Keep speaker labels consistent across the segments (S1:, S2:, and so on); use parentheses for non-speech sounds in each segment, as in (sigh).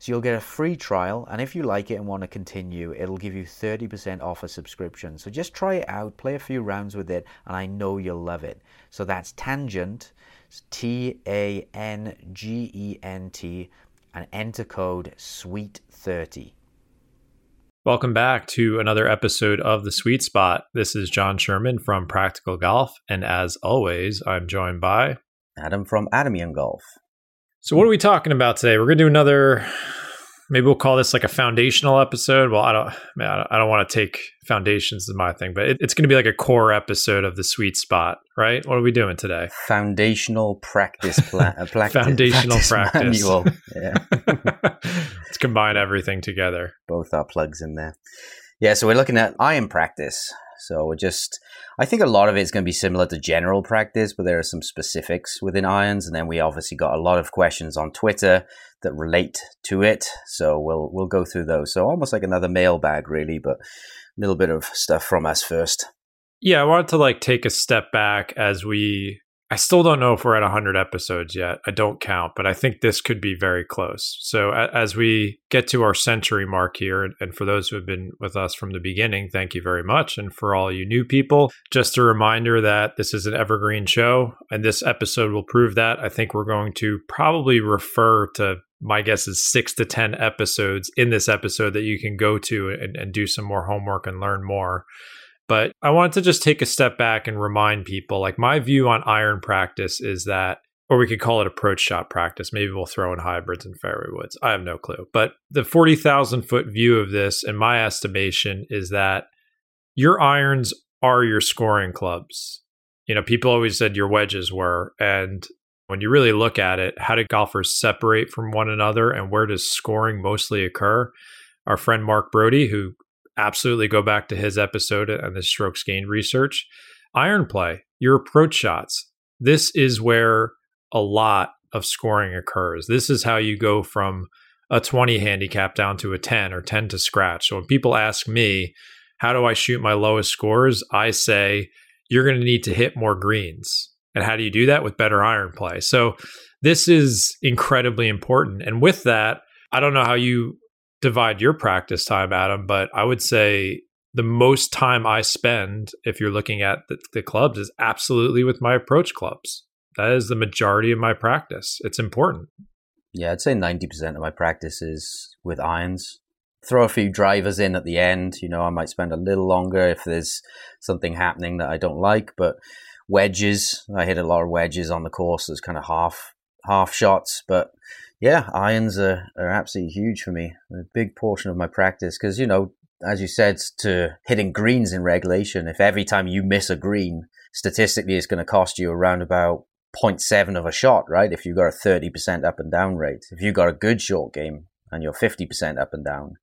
S1: So you'll get a free trial, and if you like it and want to continue, it'll give you 30% off a subscription. So just try it out, play a few rounds with it, and I know you'll love it. So that's Tangent, T A N G E N T, and enter code SWEET30.
S2: Welcome back to another episode of The Sweet Spot. This is John Sherman from Practical Golf, and as always, I'm joined by
S1: Adam from Adam Young Golf.
S2: So, what are we talking about today? We're going to do another. Maybe we'll call this like a foundational episode. Well, I don't. Man, I don't want to take foundations as my thing, but it, it's going to be like a core episode of the sweet spot, right? What are we doing today?
S1: Foundational practice plan. (laughs) Uh,
S2: foundational practice.
S1: Manual. Yeah. (laughs)
S2: Let's combine everything together.
S1: Both our plugs in there. Yeah. So we're looking at iron practice. So we're just I think a lot of it is going to be similar to general practice, but there are some specifics within irons, and then we obviously got a lot of questions on Twitter that relate to it. So we'll we'll go through those. So almost like another mailbag, really, but a little bit of stuff from us first.
S2: Yeah, I wanted to like take a step back as we I still don't know if we're at 100 episodes yet. I don't count, but I think this could be very close. So, as we get to our century mark here, and for those who have been with us from the beginning, thank you very much. And for all you new people, just a reminder that this is an evergreen show, and this episode will prove that. I think we're going to probably refer to my guess is six to 10 episodes in this episode that you can go to and, and do some more homework and learn more. But I wanted to just take a step back and remind people like my view on iron practice is that, or we could call it approach shot practice. Maybe we'll throw in hybrids and fairway woods. I have no clue. But the 40,000 foot view of this, in my estimation, is that your irons are your scoring clubs. You know, people always said your wedges were. And when you really look at it, how do golfers separate from one another and where does scoring mostly occur? Our friend Mark Broadie, who absolutely go back to his episode and the strokes gained research. Iron play, your approach shots. This is where a lot of scoring occurs. This is how you go from a 20 handicap down to a 10 or 10 to scratch. So when people ask me, how do I shoot my lowest scores? I say, you're going to need to hit more greens. And how do you do that? With better iron play. So this is incredibly important. And with that, I don't know how you divide your practice time, Adam, but I would say the most time I spend, if you're looking at the, the, clubs, is absolutely with my approach clubs. That is the majority of my practice. It's important.
S1: Yeah, I'd say 90% of my practice is with irons. Throw a few drivers in at the end. You know, I might spend a little longer if there's something happening that I don't like, but wedges, I hit a lot of wedges on the course as kind of half half shots, but yeah, irons are, are absolutely huge for me. A big portion of my practice because, you know, as you said, to hitting greens in regulation, if every time you miss a green, statistically it's going to cost you around about 0.7 of a shot, right? If you've got a 30% up and down rate. If you've got a good short game and you're 50% up and down,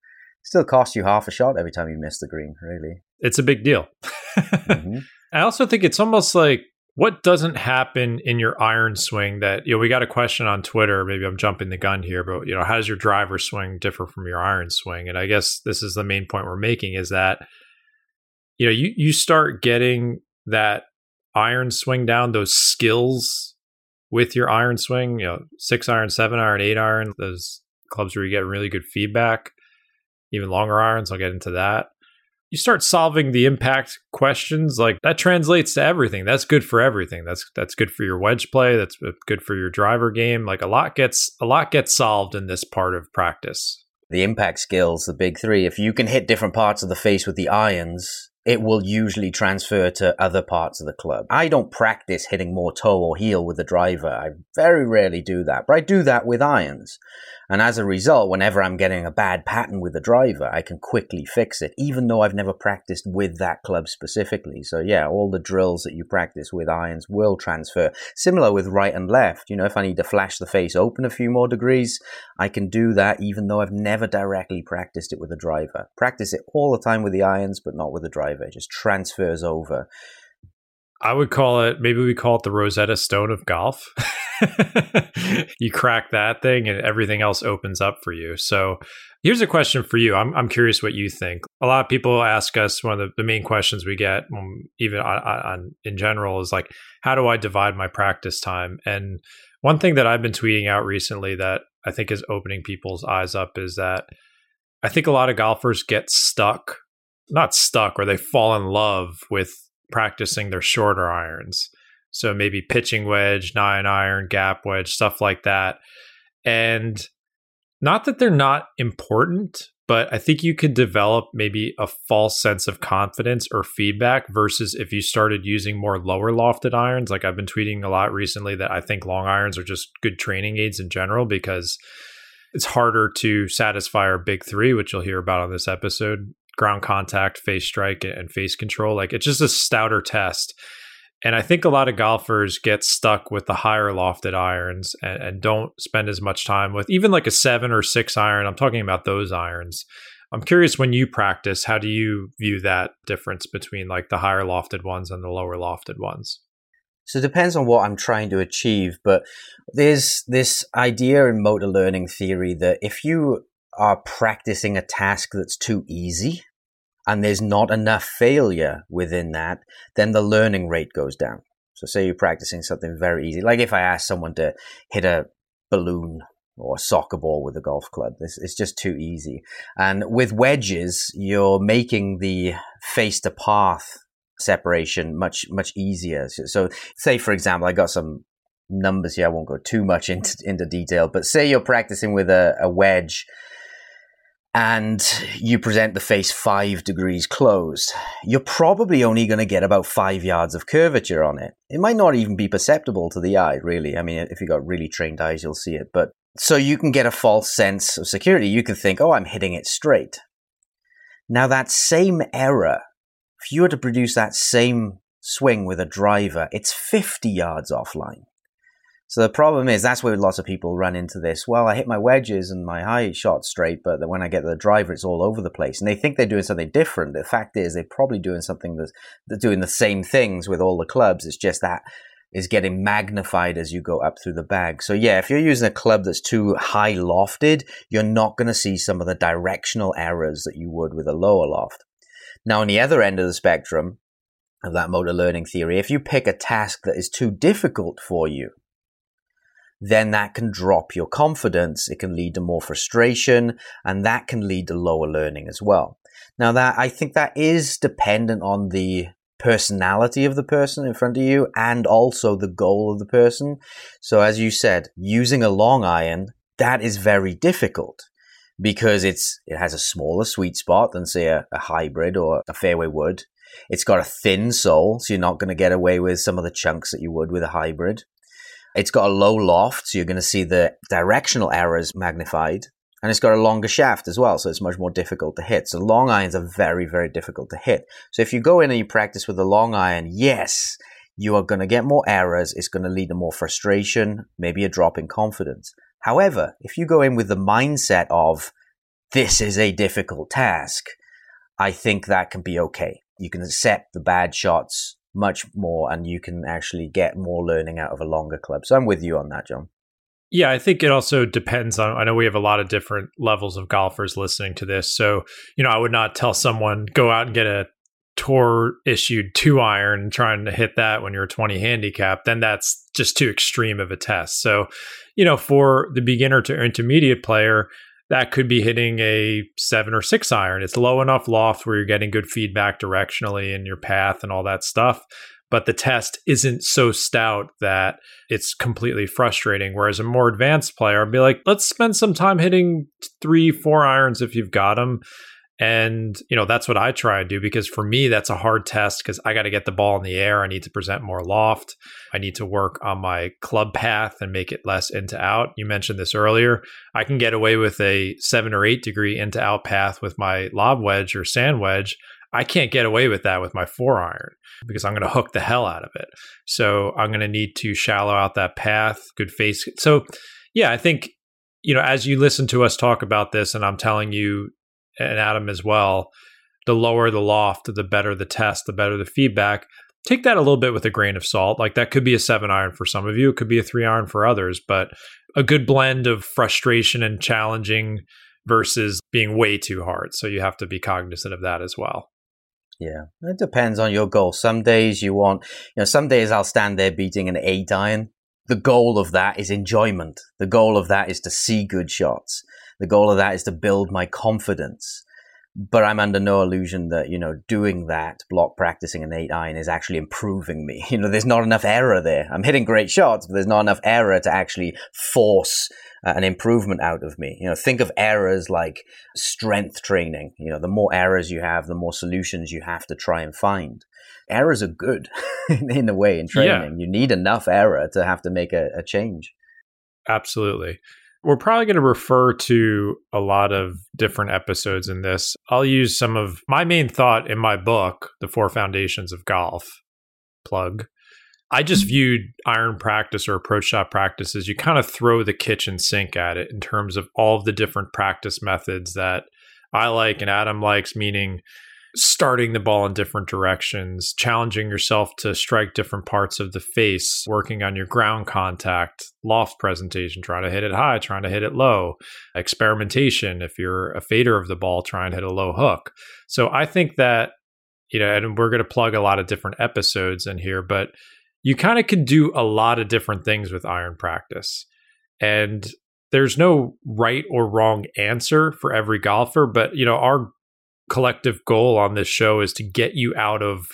S1: still costs you half a shot every time you miss the green, really.
S2: It's a big deal. (laughs) mm-hmm. I also think it's almost like what doesn't happen in your iron swing that you know we got a question on twitter maybe i'm jumping the gun here but you know how does your driver swing differ from your iron swing and i guess this is the main point we're making is that you know you you start getting that iron swing down those skills with your iron swing you know six iron seven iron eight iron those clubs where you get really good feedback, even longer irons. I'll get into that. You start solving the impact questions, like that translates to everything. That's good for everything. That's that's good for your wedge play. That's uh, good for your driver game. Like a lot gets a lot gets solved in this part of practice.
S1: The impact skills, the big three. If you can hit different parts of the face with the irons, it will usually transfer to other parts of the club. I don't practice hitting more toe or heel with the driver. I very rarely do that, but I do that with irons. And as a result, whenever I'm getting a bad pattern with the driver, I can quickly fix it, even though I've never practiced with that club specifically. So yeah, all the drills that you practice with irons will transfer. Similar with right and left. You know, if I need to flash the face open a few more degrees, I can do that even though I've never directly practiced it with a driver. Practice it all the time with the irons, but not with the driver. It just transfers over.
S2: I would call it maybe we call it the Rosetta Stone of golf. (laughs) you crack that thing and everything else opens up for you. So here's a question for you. I'm, I'm curious what you think. A lot of people ask us one of the, the main questions we get, um, even on, on, in general, is like, how do I divide my practice time? And one thing that I've been tweeting out recently that I think is opening people's eyes up is that I think a lot of golfers get stuck, not stuck, or they fall in love with practicing their shorter irons. So maybe pitching wedge, nine iron, gap wedge, stuff like that. And not that they're not important, but I think you could develop maybe a false sense of confidence or feedback versus if you started using more lower lofted irons. Like I've been tweeting a lot recently that I think long irons are just good training aids in general because it's harder to satisfy our big three, which you'll hear about on this episode ground contact, face strike, and face control. Like it's just a stouter test. And I think a lot of golfers get stuck with the higher lofted irons and, and, don't spend as much time with even like a seven or six iron. I'm talking about those irons. I'm curious when you practice, how do you view that difference between like the higher lofted ones and the lower lofted ones?
S1: So it depends on what I'm trying to achieve, but there's this idea in motor learning theory that if you are practicing a task that's too easy and there's not enough failure within that, then the learning rate goes down. So say you're practicing something very easy, like if I ask someone to hit a balloon or a soccer ball with a golf club. This it's just too easy. And with wedges, you're making the face to path separation much much easier. So, say for example, I got some numbers here. I won't go too much into into detail, but say you're practicing with a, a wedge and you present the face five degrees closed, you're probably only going to get about five yards of curvature on it. It might not even be perceptible to the eye, really. I mean, if you've got really trained eyes, you'll see it. But so you can get a false sense of security. You can think, oh, I'm hitting it straight. Now, that same error, if you were to produce that same swing with a driver, it's 50 yards offline. So the problem is that's where lots of people run into this. Well, I hit my wedges and my high shot straight, but when I get the driver, it's all over the place. And they think they're doing something different. The fact is, they're probably doing something that's doing the same things with all the clubs. It's just that is getting magnified as you go up through the bag. So yeah, if you're using a club that's too high lofted, you're not going to see some of the directional errors that you would with a lower loft. Now, on the other end of the spectrum of that motor learning theory, if you pick a task that is too difficult for you, then that can drop your confidence. It can lead to more frustration and that can lead to lower learning as well. Now that I think that is dependent on the personality of the person in front of you and also the goal of the person. So as you said, using a long iron, that is very difficult because it's it has a smaller sweet spot than say a, a hybrid or a fairway wood. It's got a thin sole, so you're not going to get away with some of the chunks that you would with a hybrid. It's got a low loft, so you're going to see the directional errors magnified. And it's got a longer shaft as well, so it's much more difficult to hit. So long irons are very, very difficult to hit. So if you go in and you practice with a long iron, yes, you are going to get more errors. It's going to lead to more frustration, maybe a drop in confidence. However, if you go in with the mindset of, this is a difficult task, I think that can be okay. You can accept the bad shots much more and you can actually get more learning out of a longer club. So I'm with you on that, John.
S2: Yeah, I think it also depends on. I know we have a lot of different levels of golfers listening to this. So, you know, I would not tell someone go out and get a tour issued two iron trying to hit that when you're a 20 handicap, then that's just too extreme of a test. So, you know, for the beginner to intermediate player, that could be hitting a seven or six iron. It's low enough loft where you're getting good feedback directionally in your path and all that stuff. But the test isn't so stout that it's completely frustrating. Whereas a more advanced player, I'd be like, let's spend some time hitting three, four irons if you've got them and, you know, that's what I try and do because for me, that's a hard test because I got to get the ball in the air. I need to present more loft. I need to work on my club path and make it less into out. You mentioned this earlier. I can get away with a seven or eight degree into out path with my lob wedge or sand wedge. I can't get away with that with my four iron because I'm going to hook the hell out of it. So I'm going to need to shallow out that path, good face. So, yeah, I think you know, as you listen to us talk about this, and I'm telling you and Adam as well, the lower the loft, the better the test, the better the feedback. Take that a little bit with a grain of salt. Like that could be a seven iron for some of you, it could be a three iron for others, but a good blend of frustration and challenging versus being way too hard. So you have to be cognizant of that as well.
S1: Yeah, it depends on your goal. Some days you want, you know, some days I'll stand there beating an eight iron. The goal of that is enjoyment. The goal of that is to see good shots the goal of that is to build my confidence. But I'm under no illusion that, you know, doing that, block practicing an eight iron is actually improving me. (laughs) You know, there's not enough error there. I'm hitting great shots, but there's not enough error to actually force uh, an improvement out of me. You know, think of errors like strength training. You know, the more errors you have, the more solutions you have to try and find. Errors are good (laughs) in a way in training. Yeah. You need enough error to have to make a, a change.
S2: Absolutely. We're probably going to refer to a lot of different episodes in this. I'll use some of my main thought in my book, The Four Foundations of Golf, plug. I just mm-hmm. viewed iron practice or approach shot practices. You kind of throw the kitchen sink at it in terms of all of the different practice methods that I like and Adam likes, meaning starting the ball in different directions, challenging yourself to strike different parts of the face, working on your ground contact, loft presentation, trying to hit it high, trying to hit it low, experimentation. If you're a fader of the ball, try and hit a low hook. So I think that, you know, and we're going to plug a lot of different episodes in here, but you kind of can do a lot of different things with iron practice. And there's no right or wrong answer for every golfer, but you know, our collective goal on this show is to get you out of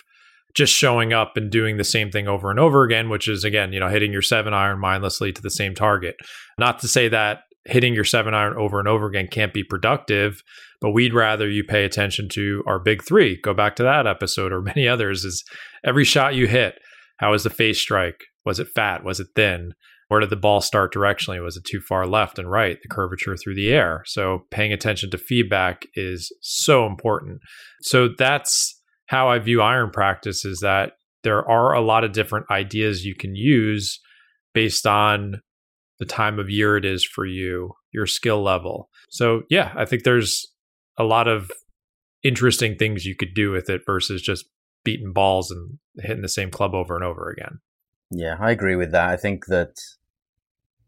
S2: just showing up and doing the same thing over and over again, which is again, you know, hitting your seven iron mindlessly to the same target. Not to say that hitting your seven iron over and over again can't be productive, but we'd rather you pay attention to our big three. Go back to that episode or (laughs) many others is every shot you hit, how was the face strike? Was it fat? Was it thin? Where did the ball start directionally? Was it too far left and right? The curvature through the air. So paying attention to feedback is so important. So that's how I view iron practice is that there are a lot of different ideas you can use based on the time of year it is for you, your skill level. So yeah, I think there's a lot of interesting things you could do with it versus just beating balls and hitting the same club over and over again.
S1: Yeah, I agree with that. I think that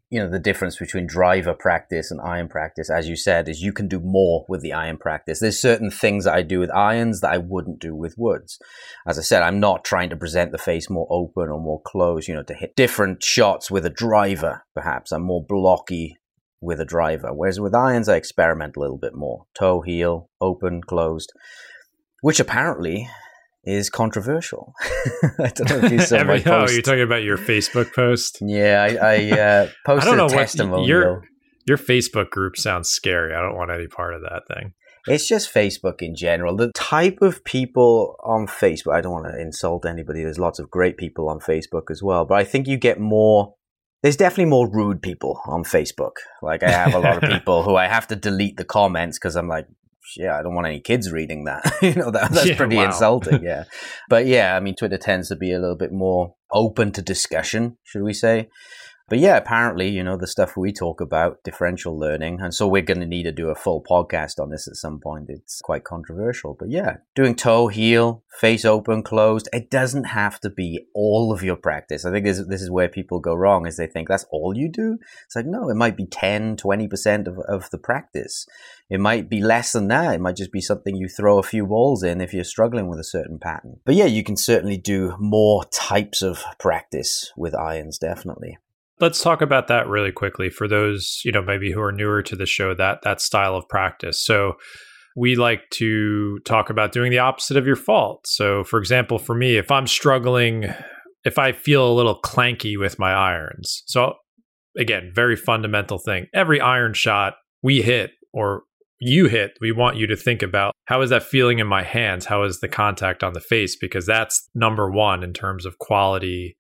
S1: you know the difference between driver practice and iron practice as you said is you can do more with the iron practice. There's certain things that i do with irons that i wouldn't do with woods. As i said i'm not trying to present the face more open or more closed you know to hit different shots with a driver perhaps. I'm more blocky with a driver. Whereas with irons i experiment a little bit more. Toe heel open closed which apparently is controversial. (laughs) I
S2: don't know if you saw (laughs) Every, my post. Oh, you're talking about your Facebook post?
S1: Yeah, I, I uh, (laughs) posted I don't know a testimonial.
S2: Your, your Facebook group sounds scary. I don't want any part of that thing.
S1: It's just Facebook in general. The type of people on Facebook, I don't want to insult anybody. There's lots of great people on Facebook as well, but I think you get more there's definitely more rude people on Facebook. Like I have a lot of people who I have to delete the comments because I'm like, yeah, I don't want any kids reading that. (laughs) you know, that, that's yeah, pretty wow. insulting. Yeah. (laughs) but yeah, I mean, Twitter tends to be a little bit more open to discussion, should we say? But yeah, apparently, you know, the stuff we talk about, differential learning, and so we're going to need to do a full podcast on this at some point. It's quite controversial. But yeah, doing toe, heel, face open, closed, it doesn't have to be all of your practice. I think this, this is where people go wrong, is they think that's all you do. It's like, no, it might be 10, 20% of, of the practice. It might be less than that. It might just be something you throw a few balls in if you're struggling with a certain pattern. But yeah, you can certainly do more types of practice with irons, definitely.
S2: Let's talk about that really quickly for those, you know, maybe who are newer to the show that that style of practice. So we like to talk about doing the opposite of your fault. So for example, for me, if I'm struggling, if I feel a little clanky with my irons. So again, very fundamental thing. Every iron shot we hit or you hit, we want you to think about how is that feeling in my hands? How is the contact on the face? Because that's number one in terms of quality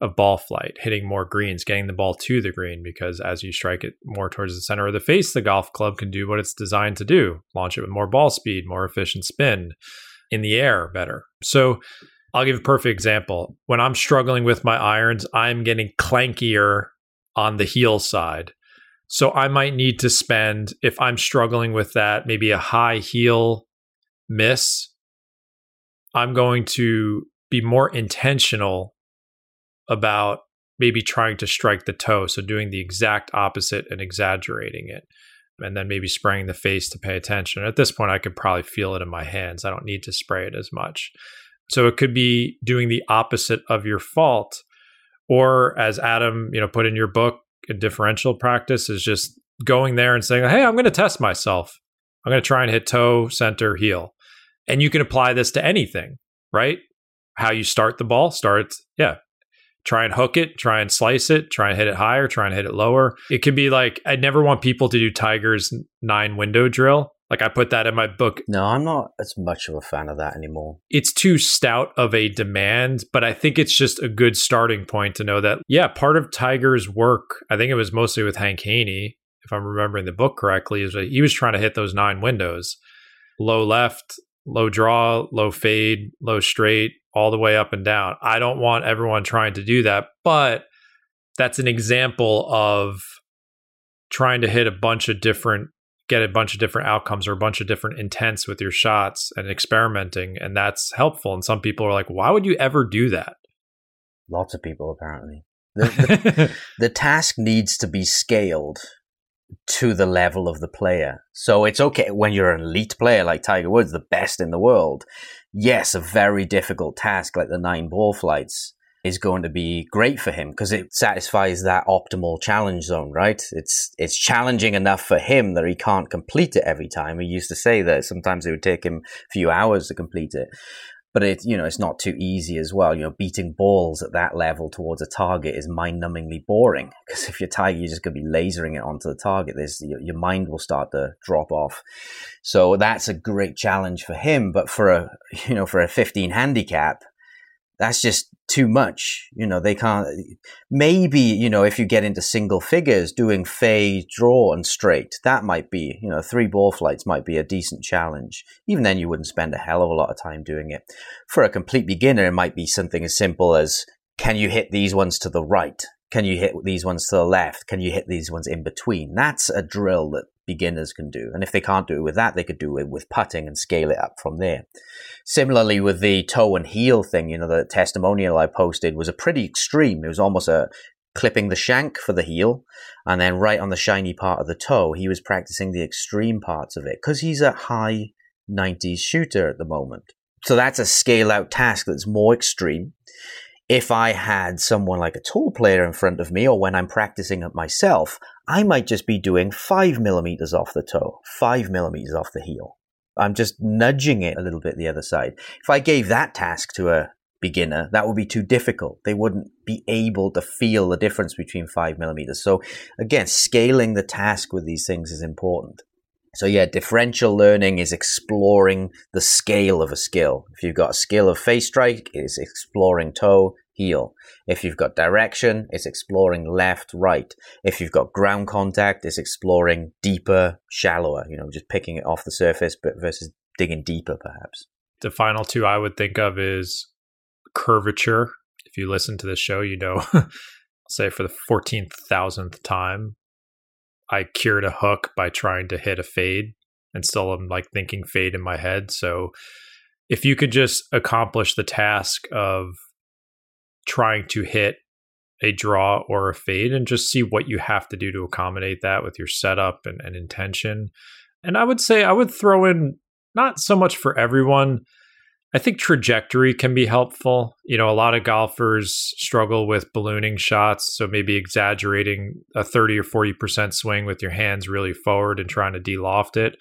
S2: of ball flight, hitting more greens, getting the ball to the green, because as you strike it more towards the center of the face, the golf club can do what it's designed to do launch it with more ball speed, more efficient spin in the air better. So I'll give a perfect example. When I'm struggling with my irons, I'm getting clankier on the heel side. So I might need to spend, if I'm struggling with that, maybe a high heel miss. I'm going to be more intentional about maybe trying to strike the toe. So doing the exact opposite and exaggerating it. And then maybe spraying the face to pay attention. At this point, I could probably feel it in my hands. I don't need to spray it as much. So it could be doing the opposite of your fault. Or as Adam, you know, put in your book, a differential practice is just going there and saying, Hey, I'm going to test myself. I'm going to try and hit toe, center, heel. And you can apply this to anything, right? How you start the ball, start, yeah, try and hook it, try and slice it, try and hit it higher, try and hit it lower. It could be like I never want people to do Tiger's nine window drill. Like I put that in my book.
S1: No, I'm not as much of a fan of that anymore.
S2: It's too stout of a demand, but I think it's just a good starting point to know that yeah, part of Tiger's work, I think it was mostly with Hank Haney, if I'm remembering the book correctly, is that he was trying to hit those nine windows. Low left, low draw, low fade, low straight, all the way up and down. I don't want everyone trying to do that, but that's an example of trying to hit a bunch of different get a bunch of different outcomes or a bunch of different intents with your shots and experimenting and that's helpful and some people are like why would you ever do that
S1: lots of people apparently the, the, (laughs) the task needs to be scaled to the level of the player. So it's okay when you're an elite player like Tiger Woods, the best in the world. Yes, a very difficult task like the nine ball flights is going to be great for him because it satisfies that optimal challenge zone, right? It's it's challenging enough for him that he can't complete it every time. He used to say that sometimes it would take him a few hours to complete it but it you know it's not too easy as well. You know beating balls at that level towards a target is mind-numbingly boring (laughs) because if you're tiger you're just going to be lasering it onto the target. There's your, your mind will start to drop off. So that's a great challenge for him but for a (laughs) you know for a 15 handicap that's just too much. You know, they can't. Maybe you know, if you get into single figures, doing fade, draw, and straight, that might be you know, three ball flights might be a decent challenge. Even then, you wouldn't spend a hell of a lot of time doing it. For a complete beginner, it might be something as simple as can you hit these ones to the right? Can you hit these ones to the left? Can you hit these ones in between? That's a drill that beginners can do. And if they can't do it with that, they could do it with putting and scale it up from there. Similarly, with the toe and heel thing, you know, the testimonial I posted was a pretty extreme. It was almost a clipping the shank for the heel, and then right on the shiny part of the toe, he was practicing the extreme parts of it because he's a high 90s shooter at the moment. So that's a scale out task that's more extreme if I had someone like a tour player in front of me or when I'm practicing it myself, I might just be doing five millimeters off the toe, five millimeters off the heel. I'm just nudging it a little bit the other side. If I gave that task to a beginner, that would be too difficult. They wouldn't be able to feel the difference between five millimeters. So again, scaling the task with these things is important. So yeah, differential learning is exploring the scale of a skill. If you've got a skill of face strike, it's exploring toe, heel. If you've got direction, it's exploring left, right. If you've got ground contact, it's exploring deeper, shallower, you know, just picking it off the surface but versus digging deeper perhaps.
S2: The final two I would think of is curvature. If you listen to the show, you know (laughs) say for the 14,000th time, I cured a hook by trying to hit a fade and still I'm like thinking fade in my head. So if you could just accomplish the task of trying to hit a draw or a fade and just see what you have to do to accommodate that with your setup and, and intention. And I would say I would throw in not so much for everyone. I think trajectory can be helpful. You know, a lot of golfers struggle with ballooning shots. So maybe exaggerating a 30 or 40% swing with your hands really forward and trying to de-loft it.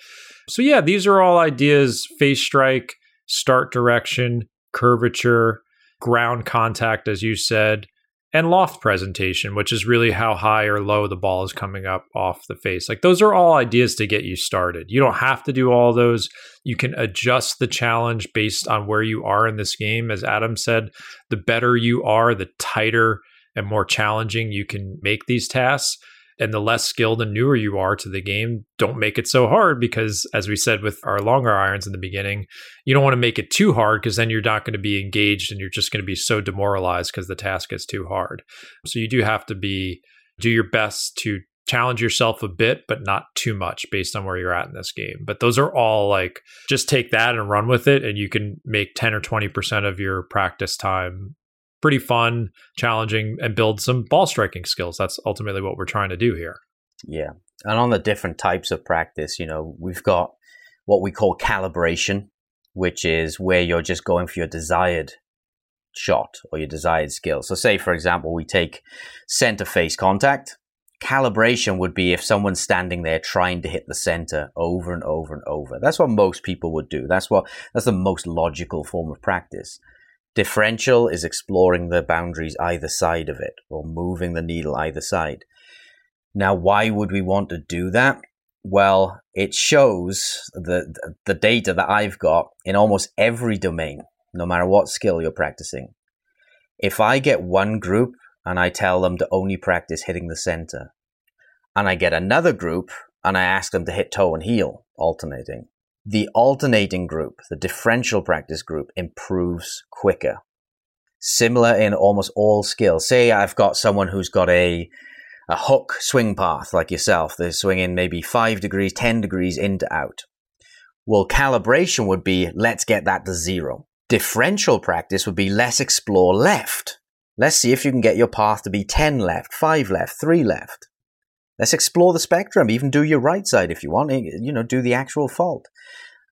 S2: So, yeah, these are all ideas face strike, start direction, curvature, ground contact, as you said, and loft presentation, which is really how high or low the ball is coming up off the face. Like those are all ideas to get you started. You don't have to do all those. You can adjust the challenge based on where you are in this game. As Adam said, the better you are, the tighter and more challenging you can make these tasks and the less skilled and newer you are to the game, don't make it so hard because, as we said with our longer irons in the beginning, you don't want to make it too hard because then you're not going to be engaged and you're just going to be so demoralized because the task is too hard. So you do have to be do your best to challenge yourself a bit, but not too much based on where you're at in this game. But those are all like just take that and run with it, and you can make 10 or 20% of your practice time pretty fun, challenging, and build some ball striking skills. That's ultimately what we're trying to do here.
S1: Yeah. And on the different types of practice, you know, we've got what we call calibration, which is where you're just going for your desired shot or your desired skill. So, say, for example, we take center face contact. Calibration would be if someone's standing there trying to hit the center over and over and over. That's what most people would do. That's what that's the most logical form of practice. Differential is exploring the boundaries either side of it or moving the needle either side. Now, why would we want to do that? Well, it shows the, the data that I've got in almost every domain, no matter what skill you're practicing. If I get one group and I tell them to only practice hitting the center, and I get another group and I ask them to hit toe and heel, alternating, the alternating group, the differential practice group, improves quicker. Similar in almost all skills. Say I've got someone who's got a a hook swing path like yourself. They're swinging maybe five degrees, ten degrees into out. Well, calibration would be let's get that to zero. Differential practice would be let's explore left. Let's see if you can get your path to be 10 left, 5 left, 3 left. Let's explore the spectrum. Even do your right side if you want. Eh, you know, do the actual fault.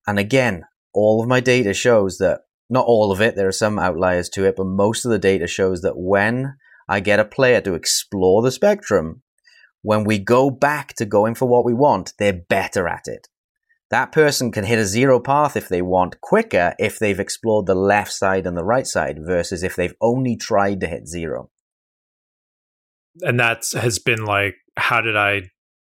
S1: And again, all of my data shows that not all of it. There are some outliers to it, but most of the data shows that when I get a player to explore the spectrum, when we go back to going for what we want, they're better at it. That person can hit a zero path if they want quicker if they've explored the left side and the right side versus if they've only tried to hit zero.
S2: And that has been like how did I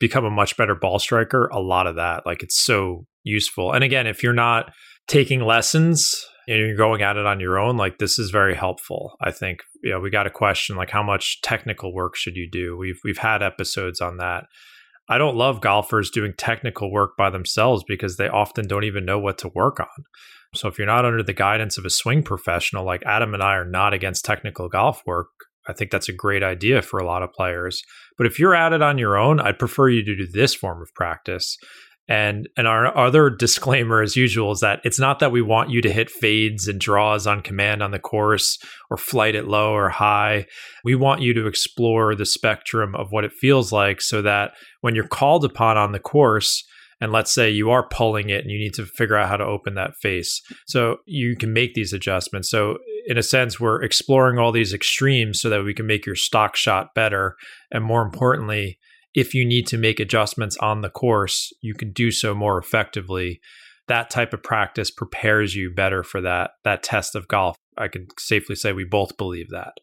S2: become a much better ball striker? A lot of that. Like it's so useful. And again, if you're not taking lessons and you're going at it on your own, like this is very helpful. I think, you know, we got a question like how much technical work should you do? We've we've had episodes on that. I don't love golfers doing technical work by themselves because they often don't even know what to work on. So if you're not under the guidance of a swing professional, like Adam and I are not against technical golf work, I think that's a great idea for a lot of players. But if you're at it on your own, I'd prefer you to do this form of practice. And and our other disclaimer, as usual, is that it's not that we want you to hit fades and draws on command on the course or flight it low or high. We want you to explore the spectrum of what it feels like so that when you're called upon on the course, and let's say you are pulling it and you need to figure out how to open that face. So you can make these adjustments. So in a sense, we're exploring all these extremes so that we can make your stock shot better. And more importantly, if you need to make adjustments on the course, you can do so more effectively. That type of practice prepares you better for that that test of golf. I can safely say we both believe that.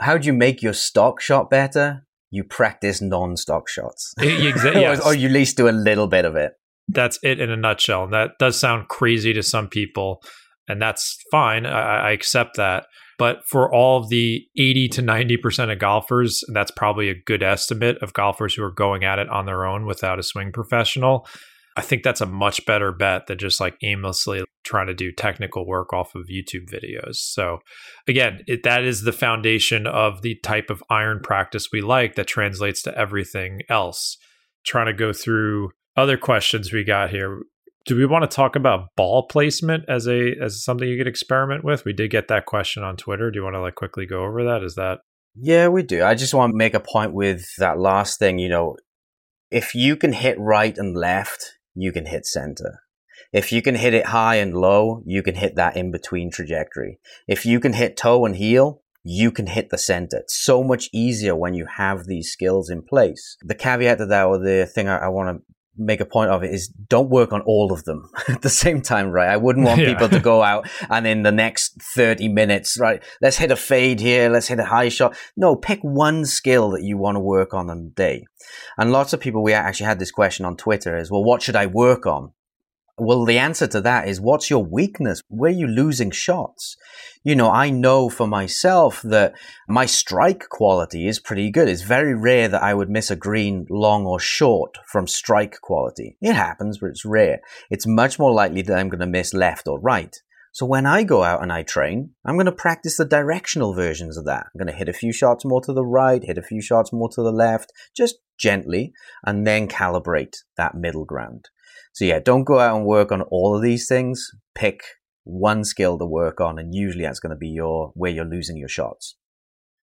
S1: How do you make your stock shot better? You practice non-stock shots,
S2: exactly, (laughs)
S1: yes. or you at least do a little bit of it.
S2: That's it in a nutshell. And that does sound crazy to some people, and that's fine. I, I accept that. But for all of the 80 to 90% of golfers, that's probably a good estimate of golfers who are going at it on their own without a swing professional. I think that's a much better bet than just like aimlessly trying to do technical work off of YouTube videos. So, again, it, that is the foundation of the type of iron practice we like that translates to everything else. Trying to go through other questions we got here. Do we want to talk about ball placement as a as something you could experiment with? We did get that question on Twitter. Do you want to like quickly go over that? Is that
S1: yeah, we do. I just want to make a point with that last thing. You know, if you can hit right and left, you can hit center. If you can hit it high and low, you can hit that in between trajectory. If you can hit toe and heel, you can hit the center. It's so much easier when you have these skills in place. The caveat to that, or the thing I, I want to make a point of it is don't work on all of them (laughs) at the same time, right? I wouldn't want (laughs) yeah. people to go out and in the next 30 minutes, right? Let's hit a fade here. Let's hit a high shot. No, pick one skill that you want to work on on the day. And lots of people, we actually had this question on Twitter is, well, what should I work on? Well, the answer to that is what's your weakness? Where are you losing shots? You know, I know for myself that my strike quality is pretty good. It's very rare that I would miss a green long or short from strike quality. It happens, but it's rare. It's much more likely that I'm going to miss left or right. So when I go out and I train, I'm going to practice the directional versions of that. I'm going to hit a few shots more to the right, hit a few shots more to the left, just gently, and then calibrate that middle ground. So yeah, don't go out and work on all of these things. Pick one skill to work on, and usually that's going to be your where you're losing your shots.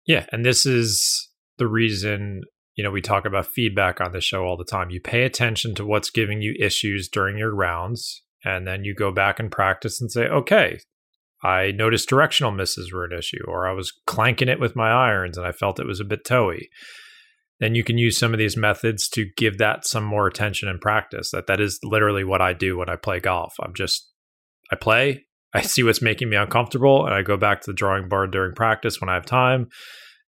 S2: Yeah, and this is the reason you know we talk about feedback on the show all the time. You pay attention to what's giving you issues during your rounds, and then you go back and practice and say, okay. I noticed directional misses were an issue, or I was clanking it with my irons and I felt it was a bit toey then you can use some of these methods to give that some more attention and practice. That that is literally what I do when I play golf. I'm just I play, (laughs) I see what's making me uncomfortable, and I go back to the drawing board during practice when I have time,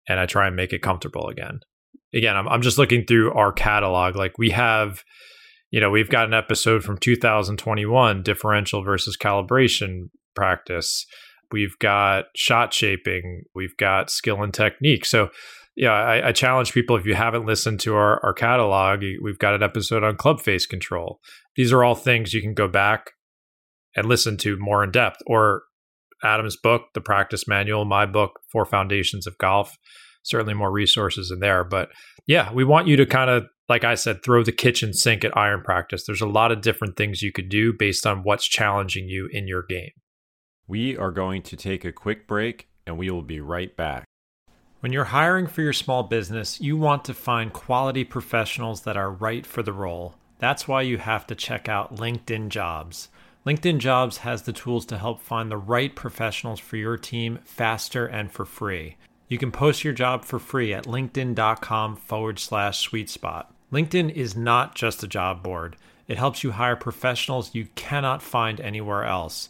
S2: and I try and make it comfortable again. Again, I'm I'm just looking through our catalog. Like we have, you know, we've got an episode from 2021, differential versus calibration practice. We've got shot shaping. We've got skill and technique. So yeah, I, I, challenge people if you haven't listened to our, our catalog, we've got an episode on club face control. These are all things you can go back and listen to more in depth. Or Adam's book, The Practice Manual, my book, Four Foundations of Golf. Certainly more resources in there. But yeah, we want you to kind of, like I said, throw the kitchen sink at iron practice. There's a lot of different things you could do based on what's challenging you in your game.
S3: We are going to take a quick break and we will be right back.
S2: When you're hiring for your small business, you want to find quality professionals that are right for the role. That's why you have to check out LinkedIn Jobs. LinkedIn Jobs has the tools to help find the right professionals for your team faster and for free. You can post your job for free at linkedin.com forward slash sweet spot. LinkedIn is not just a job board. It helps you hire professionals you cannot find anywhere else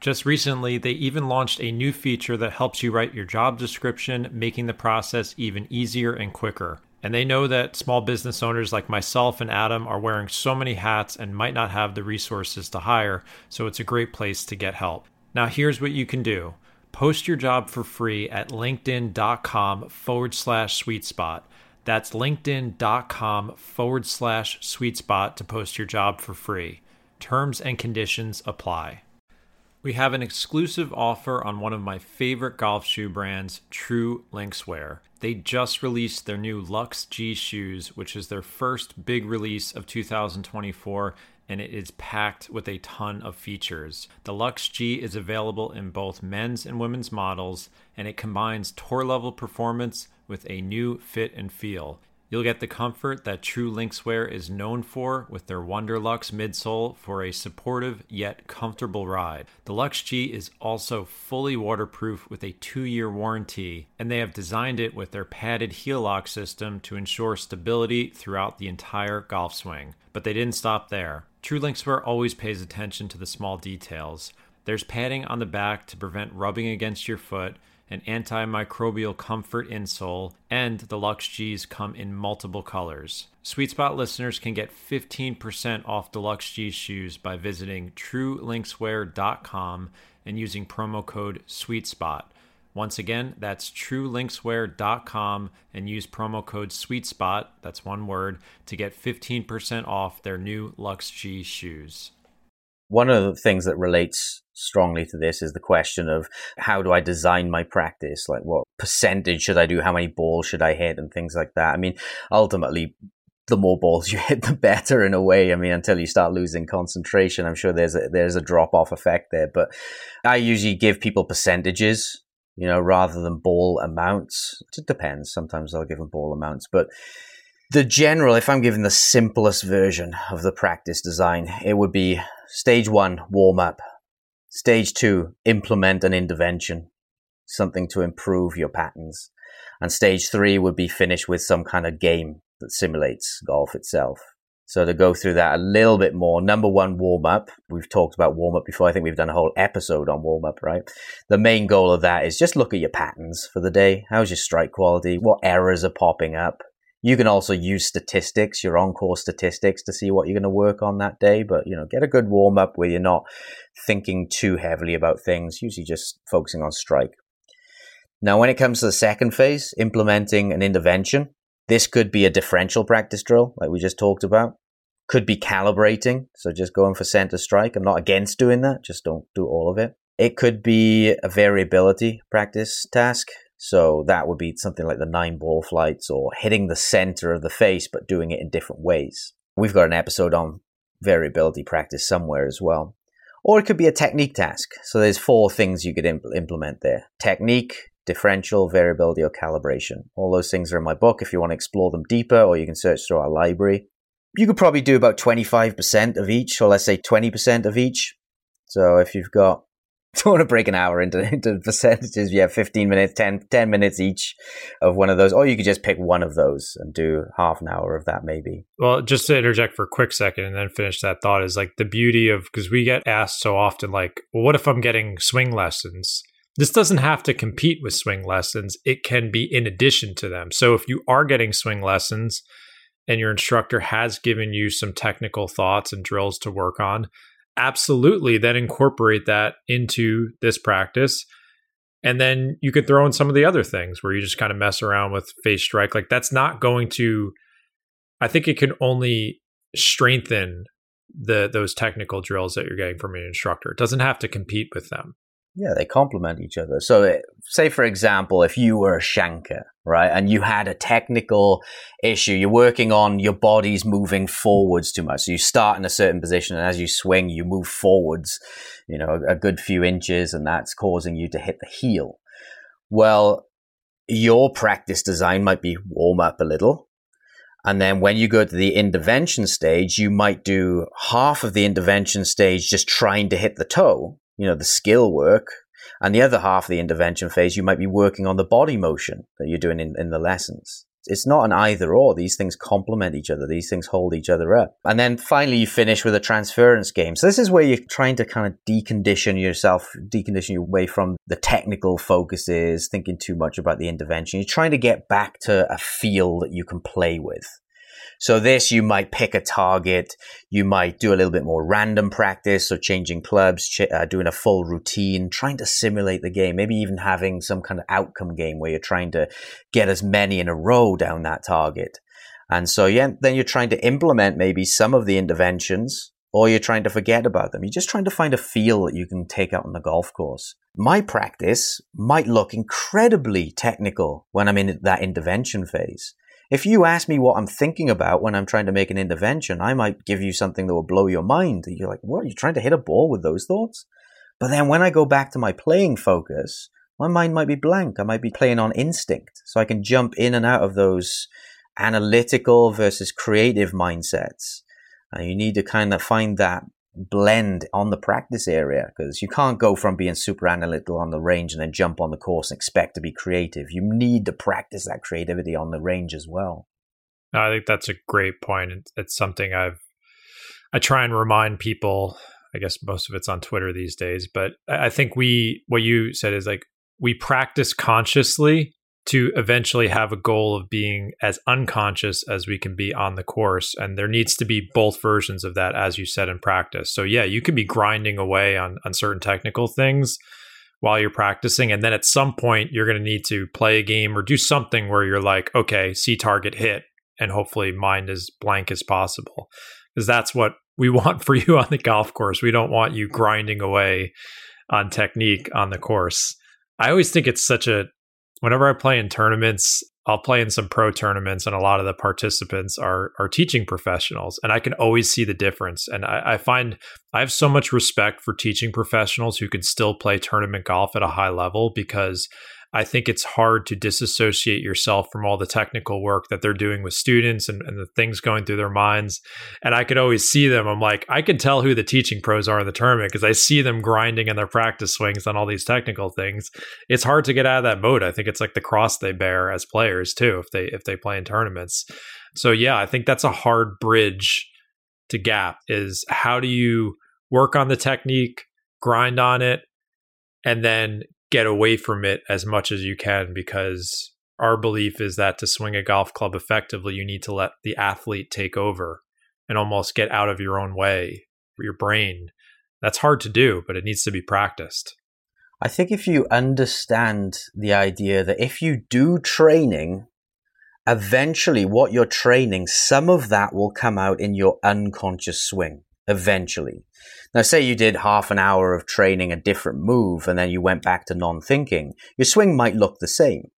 S2: Just recently, they even launched a new feature that helps you write your job description, making the process even easier and quicker. And they know that small business owners like myself and Adam are wearing so many hats and might not have the resources to hire, so it's a great place to get help. Now, here's what you can do post your job for free at linkedin.com forward slash sweet spot. That's linkedin.com forward slash sweet spot to post your job for free. Terms and conditions apply. We have an exclusive offer on one of my favorite golf shoe brands, True Linkswear. They just released their new Lux G shoes, which is their first big release of 2024, and it is packed with a ton of features. The Lux G is available in both men's and women's models, and it combines tour level performance with a new fit and feel. You'll get the comfort that True Linkswear is known for with their Wonderlux midsole for a supportive yet comfortable ride. The Lux G is also fully waterproof with a two year warranty, and they have designed it with their padded heel lock system to ensure stability throughout the entire golf swing. But they didn't stop there. True Linkswear always pays attention to the small details.
S3: There's padding on the back to prevent rubbing against your foot, an antimicrobial comfort insole, and the Lux G's come in multiple colors. Sweet Spot listeners can get 15% off the Lux G shoes by visiting truelinkswear.com and using promo code SweetSpot. Once again, that's truelinkswear.com and use promo code SweetSpot, that's one word, to get 15% off their new Lux G shoes.
S1: One of the things that relates strongly to this is the question of how do I design my practice? Like what percentage should I do? How many balls should I hit and things like that? I mean, ultimately, the more balls (laughs) you hit, the better in a way. I mean, until you start losing concentration, I'm sure there's a, there's a drop off effect there. But I usually give people percentages, you know, rather than ball amounts. It depends. Sometimes I'll give them ball amounts, but the general, if I'm giving the simplest version of the practice design, it would be stage one, warm up. Stage two, implement an intervention, something to improve your patterns. And stage three would be finish with some kind of game that simulates golf itself. So to go through that a little bit more, number one, warm up. We've talked about warm up before. I think we've done a whole episode on warm up, right? The main goal of that is just look at your patterns for the day. How's your strike quality? What errors are popping up? You can also use statistics, your on-course statistics to see what you're going to work on that day. But, you know, get a good warm up where you're not thinking too heavily about things, usually just focusing on strike. Now, when it comes to the second phase, implementing an intervention, this could be a differential practice drill, like we just talked about. Could be calibrating, so just going for center strike. I'm not against doing that, just don't do all of it. It could be a variability practice task. So that would be something like the nine ball flights or hitting the center of the face, but doing it in different ways. We've got an episode on variability practice somewhere as well. Or it could be a technique task. So there's four things you could impl- implement there. Technique, differential, variability, or calibration. All those things are in my book if you want to explore them deeper, or you can search through our library. You could probably do about 25% of each, or let's say 20% of each. So if you've got (laughs) don't want to break an hour into, into percentages. You have 15 minutes, 10, 10 minutes each of one of those, or you could just pick one of those and do half an hour of that maybe.
S2: Well, just to interject for a quick second and then finish that thought is like the beauty of, because we get asked so often, like, well, what if I'm getting swing lessons? This doesn't have to compete with swing lessons. It can be in addition to them. So if you are getting swing lessons and your instructor has given you some technical thoughts and drills to work on, absolutely then incorporate that into this practice. And then you could throw in some of the other things where you just kind of mess around with face strike. Like that's not going to, I think it can only strengthen the those technical drills that you're getting from an instructor. It doesn't have to compete with them.
S1: Yeah, they complement each other. So, eh, say for example, if you were a shanker, right, and you had a technical issue, you're working on your body's moving forwards too much. So you start in a certain position, and as you swing, you move forwards, you know, a good few inches, and that's causing you to hit the heel. Well, your practice design might be warm up a little. And then when you go to the intervention stage, you might do half of the intervention stage just trying to hit the toe you know, the skill work. And the other half of the intervention phase, you might be working on the body motion that you're doing in, in the lessons. It's not an either or. These things complement each other. These things hold each other up. And then finally, you finish with a transference game. So this is where you're trying to kind of decondition yourself, decondition your way from the technical focuses, thinking too much about the intervention. You're trying to get back to a feel that you can play with. So this, you might pick a target. You might do a little bit more random practice, so changing clubs, ch- uh, doing a full routine, trying to simulate the game. Maybe even having some kind of outcome game where you're trying to get as many in a row down that target. And so, yeah, then you're trying to implement maybe some of the interventions or you're trying to forget about them. You're just trying to find a feel that you can take out on the golf course. My practice might look incredibly technical when I'm in that intervention phase. If you ask me what I'm thinking about when I'm trying to make an intervention, I might give you something that will blow your mind. You're like, what? Are trying to hit a ball with those thoughts? But then when I go back to my playing focus, my mind might be blank. I might be playing on instinct. So I can jump in and out of those analytical versus creative mindsets. And you need to kind of find that blend on the practice area because you can't go from being super analytical on the range and then jump on the course and expect to be creative. You need to practice that creativity on the range as well.
S2: I think that's a great point. It's something I've I try and remind people I guess most of it's on Twitter these days. But I think we, what you said is like, we practice consciously to eventually have a goal of being as unconscious as we can be on the course. And there needs to be both versions of that, as you said, in practice. So, yeah, you can be grinding away on, on certain technical things while you're practicing. And then at some point, you're going to need to play a game or do something where you're like, okay, see target hit, and hopefully mind as blank as possible. Because that's what we (laughs) want for you on the golf course. We don't want you grinding away on technique on the course. I always think it's such a whenever I play in tournaments, I'll play in some pro tournaments, and a lot of the participants are are teaching professionals, and I can always see the difference. And I, I, find I have so much respect for teaching professionals who can still play tournament golf at a high level because I think it's hard to disassociate yourself from all the technical work that they're doing with students and, and, the things going through their minds. And I could always see them. I'm like, I can tell who the teaching pros are in the tournament because I see them grinding in their practice swings on all these technical things. It's hard to get out of that mode. I think it's like the cross they bear as players too, if they if they play in tournaments. So yeah, I think that's a hard bridge to gap is how do you work on the technique, grind on it, and then get away from it as much as you can because our belief is that to swing a golf club effectively, you need to let the athlete take over and almost get out of your own way, your brain. That's hard to do, but it needs to be practiced.
S1: I think if you understand the idea that if you do training, eventually what you're training, some of that will come out in your unconscious swing eventually. Now, say you did half an hour of training a different move and then you went back to non thinking, your swing might look the same.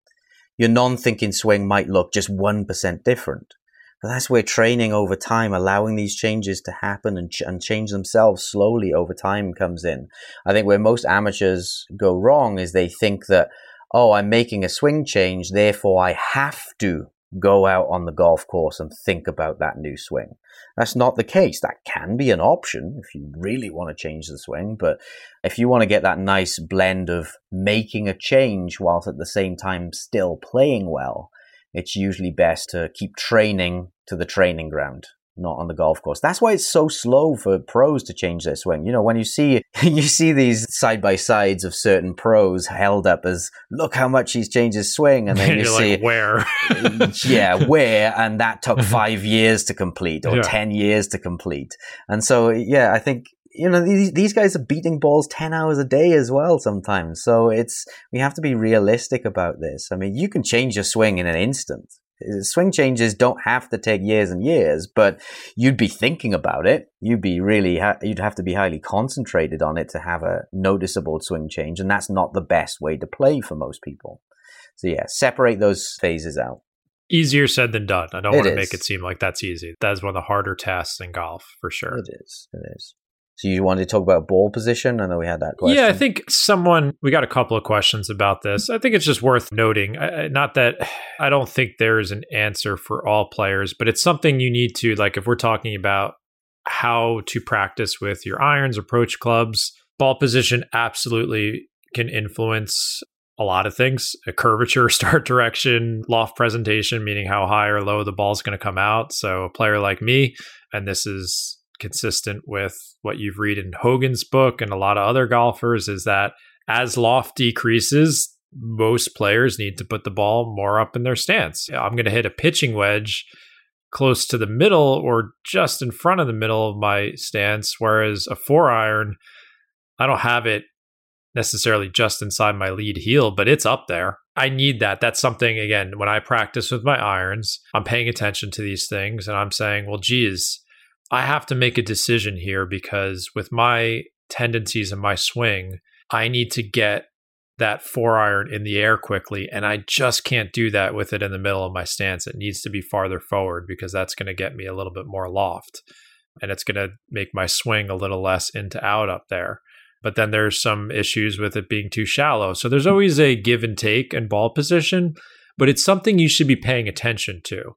S1: Your non thinking swing might look just 1% different. But that's where training over time, allowing these changes to happen and, ch- and change themselves slowly over time comes in. I think where most amateurs go wrong is they think that, oh, I'm making a swing change, therefore I have to go out on the golf course and think about that new swing. That's not the case. That can be an option if you really want to change the swing, but if you want to get that nice blend of making a change whilst at the same time still playing well, it's usually best to keep training to the training ground not on the golf course. That's why it's so slow for pros to change their swing. You know, when you see (laughs) you see these side by sides of certain pros held up as look how much he's changed his swing, and then (laughs) you see
S2: like, where, (laughs)
S1: yeah, where, and that took five years to complete or yeah. ten years to complete. And so, yeah, I think you know these these guys are beating balls 10 hours a day as well sometimes so it's we have to be realistic about this i mean you can change your swing in an instant swing changes don't have to take years and years, but you'd be thinking about it. You'd be really, ha- you'd have to be highly concentrated on it to have a noticeable swing change. And that's not the best way to play for most people. So yeah, separate those phases out.
S2: Easier said than done. I don't it want to is. make it seem like that's easy. That is one of the harder tasks in golf for sure.
S1: It is. It is. So you wanted to talk about ball position? I know we had that question.
S2: Yeah, I think someone we got a couple of questions about this. I think it's just worth noting. Not that I don't think there is an answer for all players, but it's something you need to like if we're talking about how to practice with your irons, approach clubs, ball position absolutely can influence a lot of things a curvature, (laughs) start direction, loft presentation, meaning how high or low the ball is going to come out. So, a player like me, and this is consistent with what you've read in Hogan's book and a lot of other golfers is that as loft decreases, most players need to put the ball more up in their stance. I'm going to hit a pitching wedge close to the middle or just in front of the middle of my stance, whereas a four iron, I don't have it necessarily just inside my lead heel, but it's up there. I need that. That's something, again, when I practice with my irons, I'm paying attention to these things and I'm saying, well, geez, I have to make a decision here because with my tendencies and my swing, I need to get that four iron in the air quickly. And I just can't do that with it in the middle of my stance. It needs to be farther forward because that's going to get me a little bit more loft and it's going to make my swing a little less into out up there. But then there's some issues with it being too shallow. So there's always a give and take in ball position, but it's something you should be paying attention to,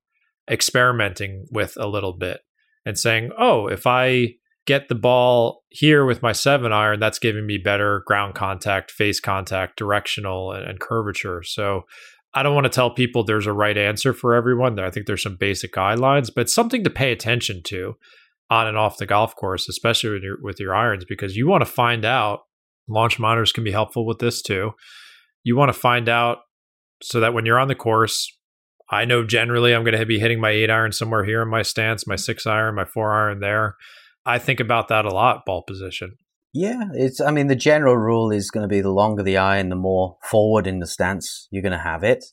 S2: experimenting with a little bit and saying, oh, if I get the ball here with my seven iron, that's giving me better ground contact, face contact, directional, and, and curvature. So I don't want to tell people there's a right answer for everyone. I think there's some basic guidelines, but something to pay attention to. on and off the golf course, especially with your with your irons, because you want to find out. Launch monitors can be helpful with this too. You want to find out so that when you're on the course, I know generally I'm going to be hitting my eight iron somewhere here in my stance, my six iron, my four iron there. I think about that a lot, ball position.
S1: Yeah, it's. I mean, the general rule is going to be the longer the iron, the more forward in the stance you're going to have it.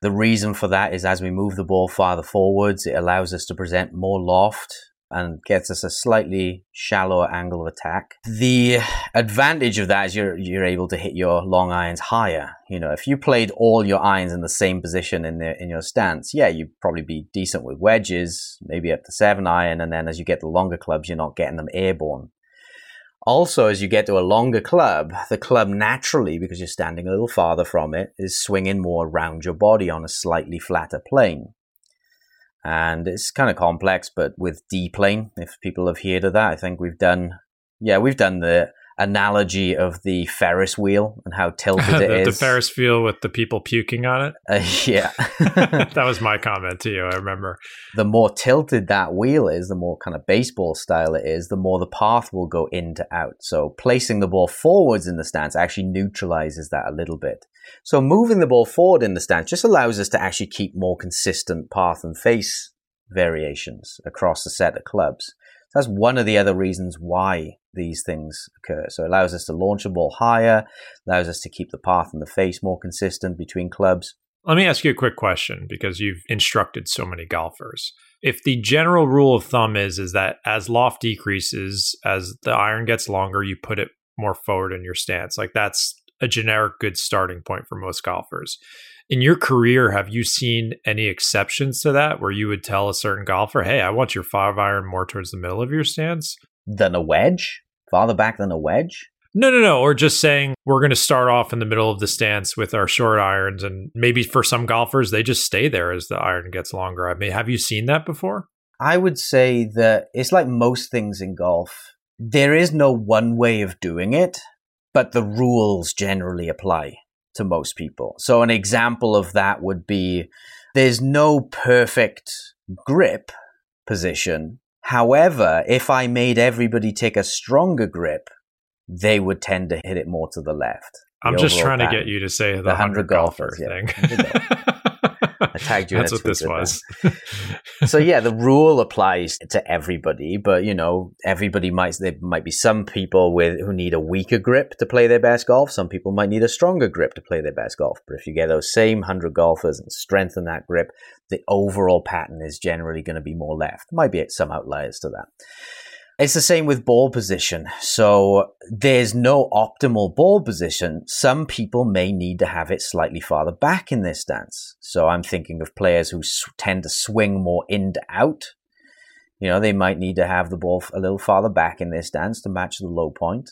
S1: The reason for that is as we move the ball farther forwards, it allows us to present more loft and gets us a slightly shallower angle of attack. The advantage of that is you're you're able to hit your long irons higher. You know, if you played all your irons in the same position in the in your stance, yeah, you'd probably be decent with wedges, maybe up to seven iron, and then as you get the longer clubs, you're not getting them airborne. Also, as you get to a longer club, the club naturally, because you're standing a little farther from it, is swinging more around your body on a slightly flatter plane and it's kind of complex, but with D plane, if people have heard of that, I think we've done, yeah, we've done the analogy of the Ferris wheel and how tilted (laughs)
S2: the,
S1: it is.
S2: The Ferris wheel with the people puking on it.
S1: Uh, yeah, (laughs) (laughs)
S2: that was my comment to you. I remember.
S1: The more tilted that wheel is, the more kind of baseball style it is, the more the path will go in to out. So placing the ball forwards in the stance actually neutralizes that a little bit. So moving the ball forward in the stance just allows us to actually keep more consistent path and face variations across the set of clubs. That's one of the other reasons why these things occur. So it allows us to launch the ball higher, allows us to keep the path and the face more consistent between clubs.
S2: Let me ask you a quick question because you've instructed so many golfers. If the general rule of thumb is is that as loft decreases, as the iron gets longer, you put it more forward in your stance. Like that's a generic good starting point for most golfers. In your career, have you seen any exceptions to that where you would tell a certain golfer, hey, I want your five iron more towards the middle of your stance?
S1: Than a wedge? Farther back than a wedge?
S2: No, no, no. Or just saying we're going to start off in the middle of the stance with our short irons. And maybe for some golfers, they just stay there as the iron gets longer. I mean, have you seen that before?
S1: I would say that it's like most things in golf. There is no one way of doing it but the rules generally apply to most people. So, an example of that would be there's no perfect grip position. However, if I made everybody take a stronger grip, they would tend to hit it more to the left.
S2: The I'm just trying pattern. to get you to say the, the 100 golfers, golfers thing. (laughs) Yeah,
S1: I tagged you.
S2: That's what this was.
S1: so yeah, the rule applies to everybody, but you know, everybody might there might be some people with who need a weaker grip to play their best golf. Some people might need a stronger grip to play their best golf. But if you get those same hundred golfers and strengthen that grip, the overall pattern is generally going to be more left. Might be some outliers to that. It's the same with ball position. So there's no optimal ball position. Some people may need to have it slightly farther back in their stance. So I'm thinking of players who tend to swing more in to out. You know, they might need to have the ball a little farther back in their stance to match the low point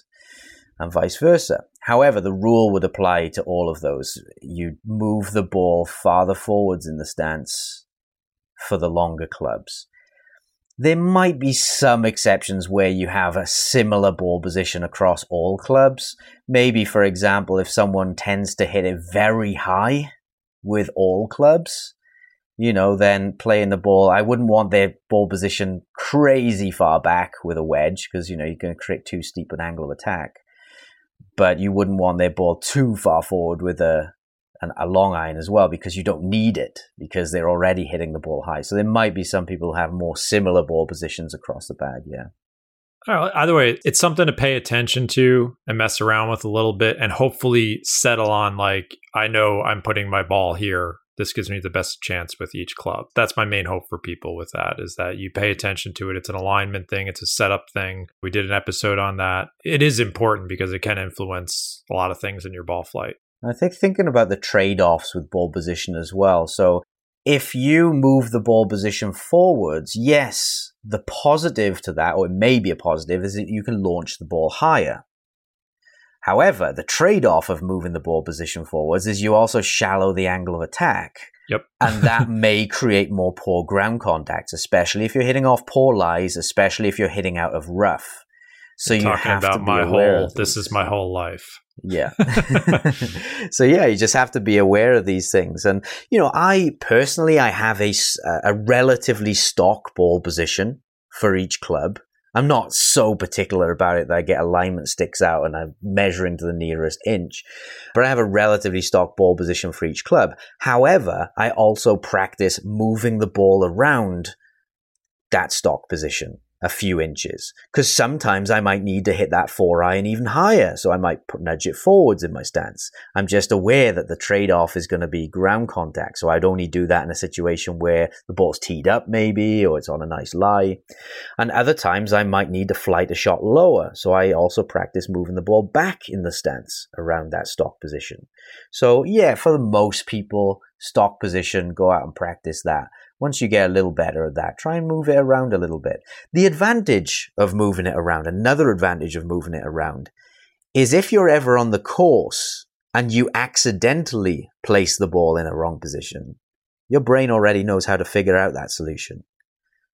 S1: and vice versa. However, the rule would apply to all of those. You move the ball farther forwards in the stance for the longer clubs. There might be some exceptions where you have a similar ball position across all clubs. Maybe, for example, if someone tends to hit it very high with all clubs, you know, then playing the ball, I wouldn't want their ball position crazy far back with a wedge because, you know, you're going to create too steep an angle of attack. But you wouldn't want their ball too far forward with a an, a long iron as well because you don't need it because they're already hitting the ball high. So there might be some people who have more similar ball positions across the bag. Yeah.
S2: Either way, it's something to pay attention to and mess around with a little bit and hopefully settle on like, I know I'm putting my ball here. This gives me the best chance with each club. That's my main hope for people with that is that you pay attention to it. It's an alignment thing, it's a setup thing. We did an episode on that. It is important because it can influence a lot of things in your ball flight.
S1: I think thinking about the trade offs with ball position as well. So if you move the ball position forwards, yes, the positive to that, or it may be a positive, is that you can launch the ball higher. However, the trade off of moving the ball position forwards is you also shallow the angle of attack.
S2: Yep.
S1: and that (laughs) may create more poor ground contacts, especially if you're hitting off poor lies, especially if you're hitting out of rough. So you
S2: talking
S1: have
S2: about
S1: to be
S2: my
S1: aware
S2: whole. This is my whole life.
S1: Yeah. (laughs) (laughs) so yeah, you just have to be aware of these things. And you know, I personally, I have a a relatively stock ball position. for each club. I'm not so particular about it that I get alignment sticks out and I'm measuring to the nearest inch, but I have a relatively stock ball position for each club. However, I also practice moving the ball around that stock position a few inches because sometimes I might need to hit that four iron even higher. So I might put, nudge it forwards in my stance. I'm just aware that the trade off is going to be ground contact. So I'd only do that in a situation where the ball's teed up maybe or it's on a nice lie. And other times I might need to flight a shot lower. So I also practice moving the ball back in the stance around that stock position. So yeah, for the most people, stock position, go out and practice that. Once you get a little better at that, try and move it around a little bit. The advantage of moving it around, another advantage of moving it around, is if you're ever on the course and you accidentally place the ball in a wrong position, your brain already knows how to figure out that solution.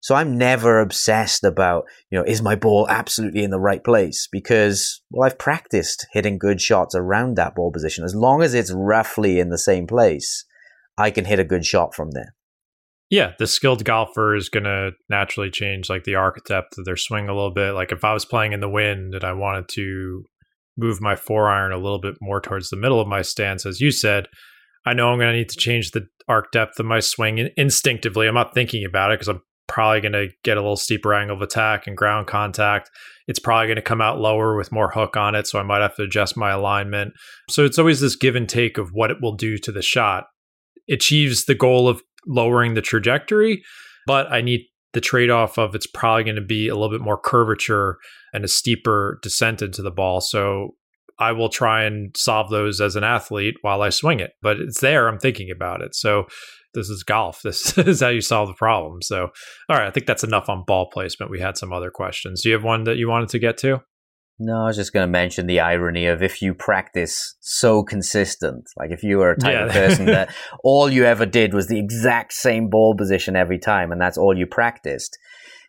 S1: So I'm never obsessed about, you know, is my ball absolutely in the right place? Because, well, I've practiced hitting good shots around that ball position. As long as it's roughly in the same place, I can hit a good shot from there.
S2: Yeah, the skilled golfer is going to naturally change like the arc depth of their swing a little bit. Like if I was playing in the wind and I wanted to move my four iron a little bit more towards the middle of my stance, as you said, I know I'm going to need to change the arc depth of my swing instinctively. I'm not thinking about it because I'm probably going to get a little steeper angle of attack and ground contact. It's probably going to come out lower with more hook on it, so I might have to adjust my alignment. So it's always this give and take of what it will do to the shot. Achieves the goal of lowering the trajectory, but I need the trade off of it's probably going to be a little bit more curvature and a steeper descent into the ball. So I will try and solve those as an athlete while I swing it, but it's there. I'm thinking about it. So this is golf. (laughs) This is how you solve the problem. So, all right, I think that's enough on ball placement. We had some other questions. Do you have one that you wanted to get to?
S1: No, I was just going to mention the irony of if you practice so consistent, like if you were a type yeah. of person (laughs) that all you ever did was the exact same ball position every time and that's all you practiced,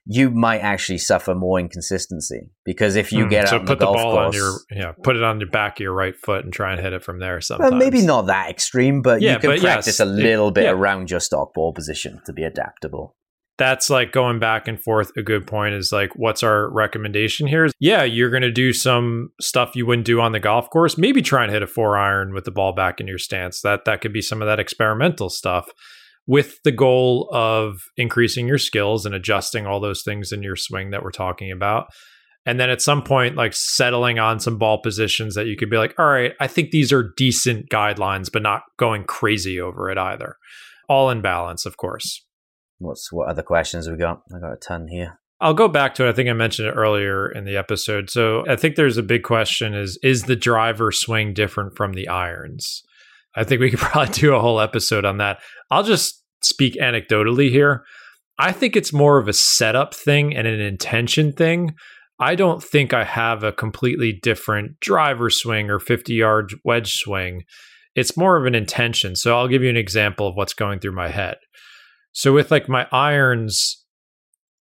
S1: you might actually suffer more inconsistency because if you mm, get
S2: so
S1: out
S2: put
S1: the,
S2: the
S1: ball
S2: course, on your yeah put it on your back of your right foot and try and hit it from there. Sometimes
S1: well, maybe not that extreme, but yeah, you can practice yes, a little it, bit yeah. around your stock ball position to be adaptable
S2: that's like going back and forth. A good point is like, what's our recommendation here? Yeah, you're going to do some stuff you wouldn't do on the golf course. Maybe try and hit a four iron with the ball back in your stance. That that could be some of that experimental stuff, with the goal of increasing your skills and adjusting all those things in your swing that we're talking about. And then at some point, like settling on some ball positions that you could be like, all right, I think these are decent guidelines, but not going crazy over it either. All in balance, of course.
S1: What's what other questions we got? I got a ton here.
S2: I'll go back to it. I think I mentioned it earlier in the episode. So I think there's a big question is is the driver swing different from the irons? I think we could (laughs) probably do a whole episode on that. I'll just speak anecdotally here. I think it's more of a setup thing and an intention thing. I don't think I have a completely different driver swing or 50 yard wedge swing. It's more of an intention. So I'll give you an example of what's going through my head. So with like my irons,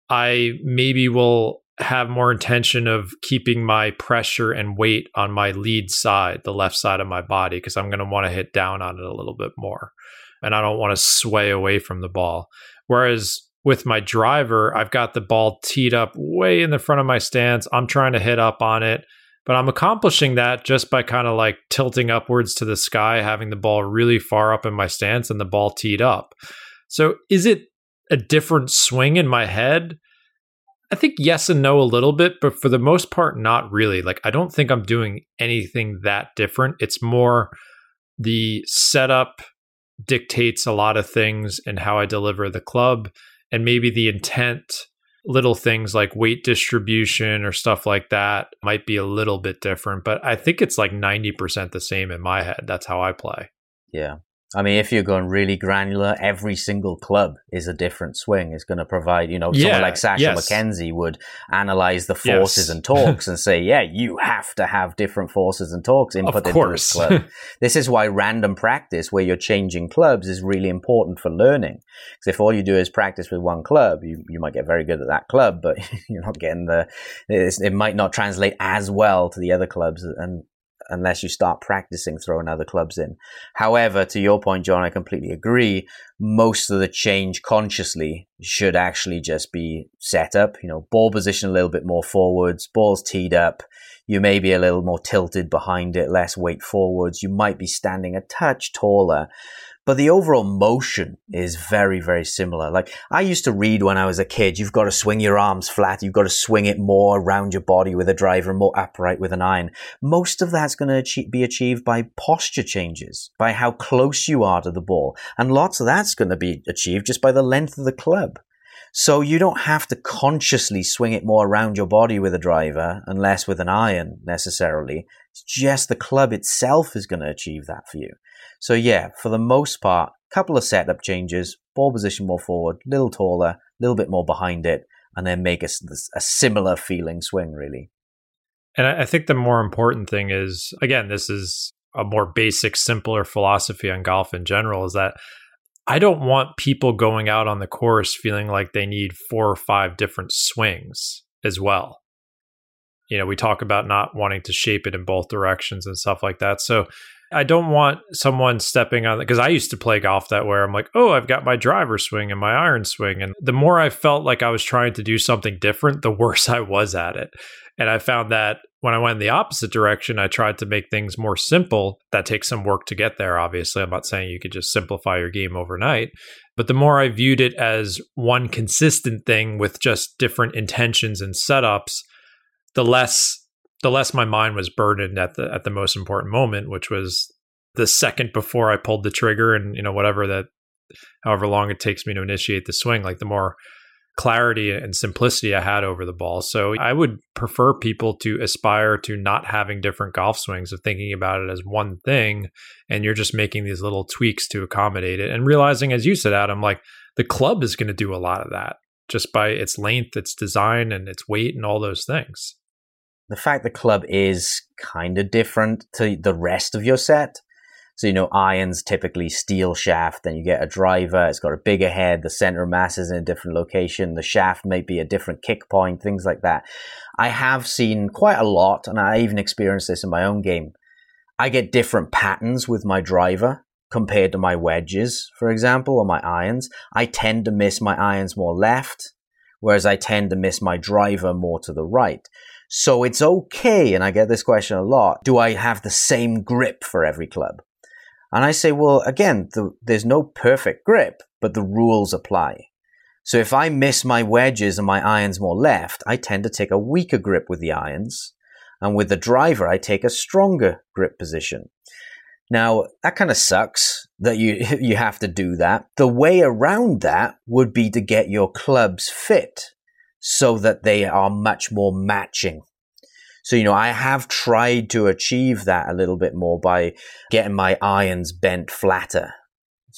S2: I maybe will have more intention of keeping my pressure and weight on my lead side, the left side of my body, because I'm going to want to hit down on it a little bit more. And I don't want to sway away from the ball. Whereas with my driver, I've got the ball teed up way in the front of my stance. I'm trying to hit up on it, but I'm accomplishing that just by kind of like tilting upwards to the sky, having the ball really far up in my stance and the ball teed up. So is it a different swing in my head? I think yes and no a little bit, but for the most part, not really. Like, I don't think I'm doing anything that different. It's more the setup dictates a lot of things and how I deliver the club, and maybe the intent, little things like weight distribution or stuff like that might be a little bit different. But I think it's like 90% the same in my head. That's how I play.
S1: Yeah. I mean, if you're going really granular, every single club is a different swing. It's going to provide, you know, yeah, someone like Sasho yes. MacKenzie would analyze the forces yes. and torques and say, yeah, you have to have different forces and torques input into this club. (laughs) this is why random practice, where you're changing clubs, is really important for learning. Because if all you do is practice with one club, you, you might get very good at that club, but (laughs) you're not getting the, it might not translate as well to the other clubs. And unless you start practicing throwing other clubs in. However, to your point, John, I completely agree. Most of the change consciously should actually just be set up. You know, ball position a little bit more forwards, balls teed up. You may be a little more tilted behind it, less weight forwards. You might be standing a touch taller but the overall motion is very, very similar. Like I used to read when I was a kid, you've got to swing your arms flat. You've got to swing it more around your body with a driver, more upright with an iron. Most of that's going to be achieved by posture changes, by how close you are to the ball. And lots of that's going to be achieved just by the length of the club. So you don't have to consciously swing it more around your body with a driver and less with an iron necessarily. It's just the club itself is going to achieve that for you. So yeah, for the most part, couple of setup changes, ball position more forward, little taller, a little bit more behind it, and then make a, a similar feeling swing really.
S2: And I think the more important thing is, again, this is a more basic, simpler philosophy on golf in general, is that I don't want people going out on the course feeling like they need four or five different swings as well. You know, we talk about not wanting to shape it in both directions and stuff like that. So I don't want someone stepping on because I used to play golf that way. I'm like, oh, I've got my driver swing and my iron swing. And the more I felt like I was trying to do something different, the (laughs) worse I was at it. And I found that when I went in the opposite direction, I tried to make things more simple. That takes some work to get there, obviously. I'm not saying you could just simplify your game overnight. But the more I viewed it as one consistent thing with just different intentions and setups, the less the less my mind was burdened at the at the most important moment, which was the second before I pulled the trigger and you know whatever that however long it takes me to initiate the swing, like the more clarity and simplicity I had over the ball. So I would prefer people to aspire to not having different golf swings of thinking about it as one thing and you're just making these little tweaks to accommodate it and realizing as you said Adam like the club is going to do a lot of that just by its length, its design and its weight and all those things
S1: the fact the club is kind of different to the rest of your set. So, you know, irons typically steel shaft, then you get a driver, it's got a bigger head, the center of mass is in a different location, the shaft may be a different kick point, things like that. I have seen quite a lot, and I even experienced this in my own game. I get different patterns with my driver compared to my wedges, for example, or my irons. I tend to miss my irons more left, whereas I tend to miss my driver more to the right. So it's okay, and I get this question a lot do I have the same grip for every club? And I say, well, again, the, there's no perfect grip, but the rules apply. So if I miss my wedges and my irons more left, I tend to take a weaker grip with the irons. And with the driver, I take a stronger grip position. Now, that kind of sucks that you, (laughs) you have to do that. The way around that would be to get your clubs fit so that they are much more matching. So, you know, I have tried to achieve that a little bit more by getting my irons bent flatter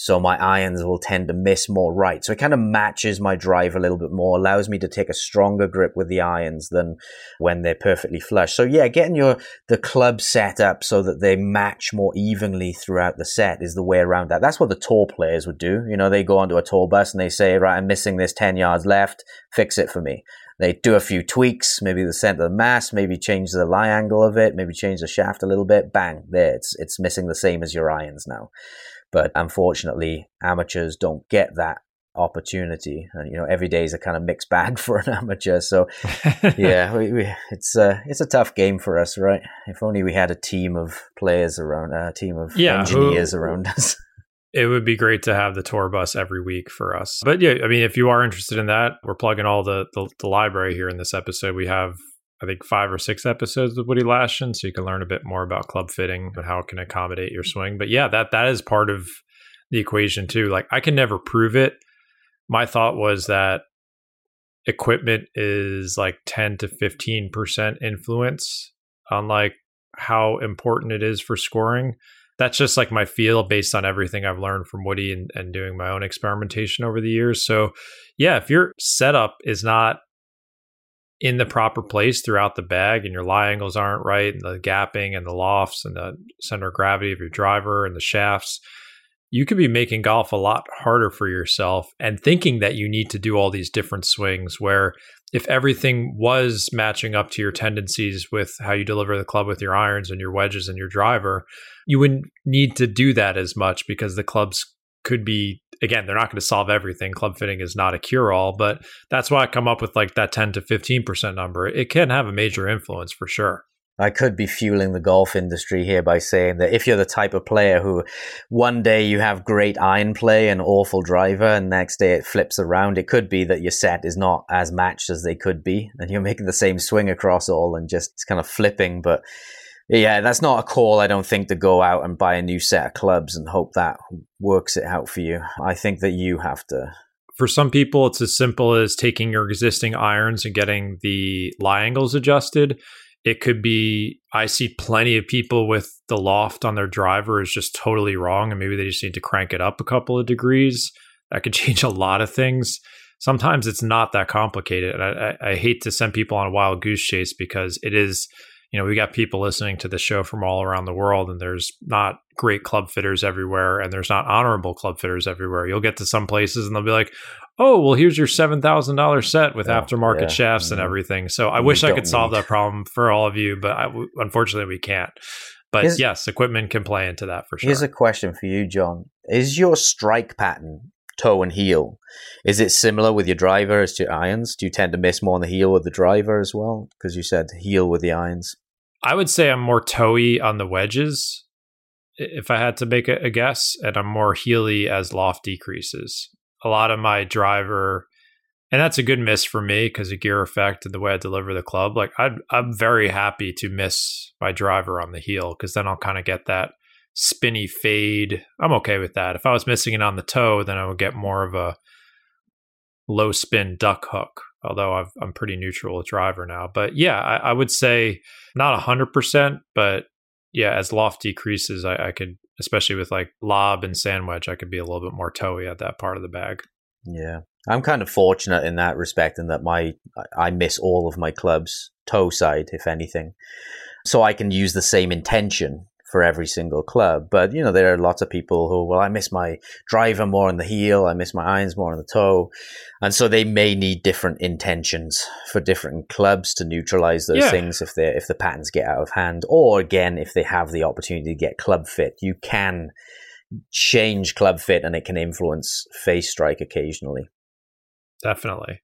S1: so my irons will tend to miss more right. So it kind of matches my drive a little bit more, allows me to take a stronger grip with the irons than when they're perfectly flush. So yeah, getting your the club set up so that they match more evenly throughout the set is the way around that. That's what the tour players would do. You know, they go onto a tour bus and they say, right, I'm missing this 10 yards left, fix it for me. They do a few tweaks, maybe the center of the mass, maybe change the lie angle of it, maybe change the shaft a little bit. Bang, there, it's it's missing the same as your irons now. But unfortunately, amateurs don't get that opportunity. And you know, every day is a kind of mixed (laughs) bag for an amateur. So (laughs) yeah, we, we, it's a uh, it's a tough game for us, right? If only we had a team of players around, a team of yeah, engineers who, around us. (laughs)
S2: It would be great to have the tour bus every week for us. But yeah, I mean, if you are interested in that, we're plugging all the, the, the library here in this episode. We have I think five or six episodes with Woody Lashen, so you can learn a bit more about club fitting and how it can accommodate your swing. But yeah, that that is part of the equation too. Like I can never prove it. My thought was that equipment is like 10 to 15% influence on like how important it is for scoring. That's just like my feel based on everything I've learned from Woody and, and doing my own experimentation over the years. So yeah, if your setup is not in the proper place throughout the bag and your lie angles aren't right and the gapping and the lofts and the center of gravity of your driver and the shafts. You could be making golf a lot harder for yourself and thinking that you need to do all these different swings where if everything was matching up to your tendencies with how you deliver the club with your irons and your wedges and your driver, you wouldn't need to do that as much because the clubs could be again, they're not going to solve everything. Club fitting is not a cure all, but that's why I come up with like that 10 to 15% number. It can have a major influence for sure.
S1: I could be fueling the golf industry here by saying that if you're the type of player who one day you have great iron play and awful driver and next day it flips around, it could be that your set is not as matched as they could be and you're making the same swing across all and just it's kind of flipping. But yeah, that's not a call, I don't think, to go out and buy a new set of clubs and hope that works it out for you. I think that you have to
S2: for some people, it's as simple as taking your existing irons and getting the lie angles adjusted. It could be, I see plenty of people with the loft on their driver is just totally wrong. And maybe they just need to crank it up a couple of degrees. That could (laughs) change a lot of things. Sometimes it's not that complicated. And I, I, I hate to send people on a wild goose chase because it is, you know, we got people listening to the show from all around the world, and there's not great club fitters everywhere, and there's not honorable club fitters everywhere. You'll get to some places, and they'll be like, oh well here's your $7000 set with oh, aftermarket yeah. shafts mm-hmm. and everything so i wish i could solve that problem for all of you but I, unfortunately we can't but here's, yes equipment can play into that for sure
S1: here's a question for you john is your strike pattern toe and heel. Is it similar with your driver as to irons? Do you tend to miss more on the heel with the driver as well? Because you said heel with the irons.
S2: I would say i'm more toey on the wedges if i had to make a, guess and i'm more heely as loft decreases. A lot of my driver, and that's a good miss for me because of gear effect and the way I deliver the club. Like i am very happy to miss my driver on the heel because then I'll kind of get that spinny fade. I'm okay with that. If I was missing it on the toe, then I would get more of a low spin duck hook. Although i am pretty neutral with driver now, but yeah, I, I would say not hundred percent, but yeah, as loft decreases, I, I could especially with like lob and sand wedge, I could be a little bit more toey at that part of the bag.
S1: Yeah. I'm kind of fortunate in that respect in that my I miss all of my clubs toe side, if anything. So I can use the same intention for every single club. But you know, there are lots of people who, well, I miss my driver more on the heel, I miss my irons more on the toe, and so they may need different intentions for different clubs to neutralize those yeah. things if they if the patterns get out of hand, or again, if they have the opportunity to get club fit, you can change club fit and it can influence face strike occasionally.
S2: Definitely.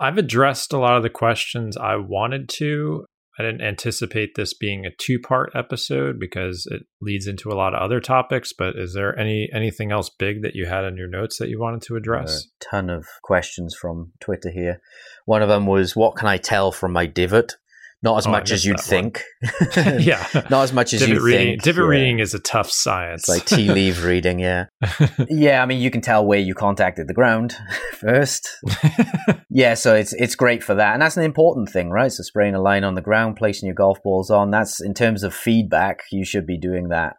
S2: I've addressed a lot of the questions I wanted to. I didn't anticipate this being a two-part episode because it leads into a lot of other topics. But is there any anything else big that you had in your notes that you wanted to address?
S1: A ton of questions from Twitter here. One of them was, "What can I tell from my divot?" Not as oh, much as you'd think. (laughs)
S2: yeah. (laughs)
S1: Not as much as
S2: you
S1: reading, think.
S2: Divot yeah. reading is a tough science.
S1: It's like tea (laughs) leaf reading, yeah. yeah, I mean you can tell where you contacted the ground first. yeah, so it's it's great for that. And that's an important thing, right? So spraying a line on the ground, placing your golf balls on, that's in terms of feedback, you should be doing that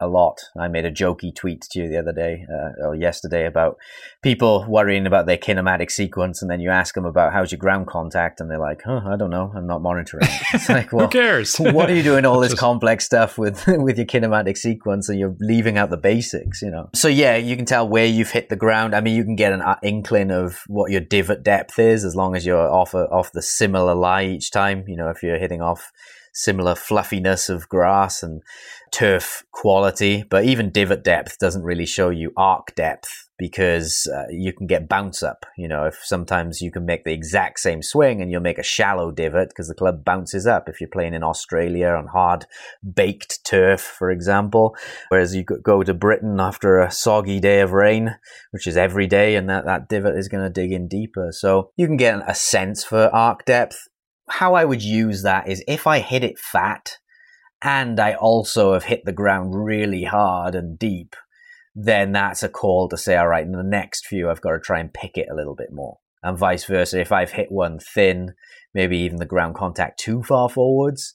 S1: a lot. I made a jokey tweet to you the other day uh, or yesterday about people worrying about their kinematic sequence, and then you ask them about how's your ground contact, and they're like, "Huh, I don't know. I'm not monitoring." (laughs)
S2: It's like, well, who cares? (laughs)
S1: what are you doing all this (laughs) Just... complex stuff with with your kinematic sequence, and you're leaving out the basics, you know? So yeah, you can tell where you've hit the ground. I mean, you can get an uh, inkling of what your divot depth is as long as you're off a, off the similar lie each time. You know, if you're hitting off similar fluffiness of grass and turf quality, but even divot depth doesn't really show you arc depth because uh, you can get bounce up. You know, if sometimes you can make the exact same swing and you'll make a shallow divot because the club bounces up if you're playing in Australia on hard baked turf, for example. Whereas you go to Britain after a soggy day of rain, which is every day, and that, that divot is going to dig in deeper. So you can get a sense for arc depth. How I would use that is if I hit it fat, and I also have hit the ground really hard and deep, then that's a call to say, all right, in the next few, I've got to try and pick it a little bit more. And vice versa. If I've hit one thin, maybe even the ground contact too far forwards,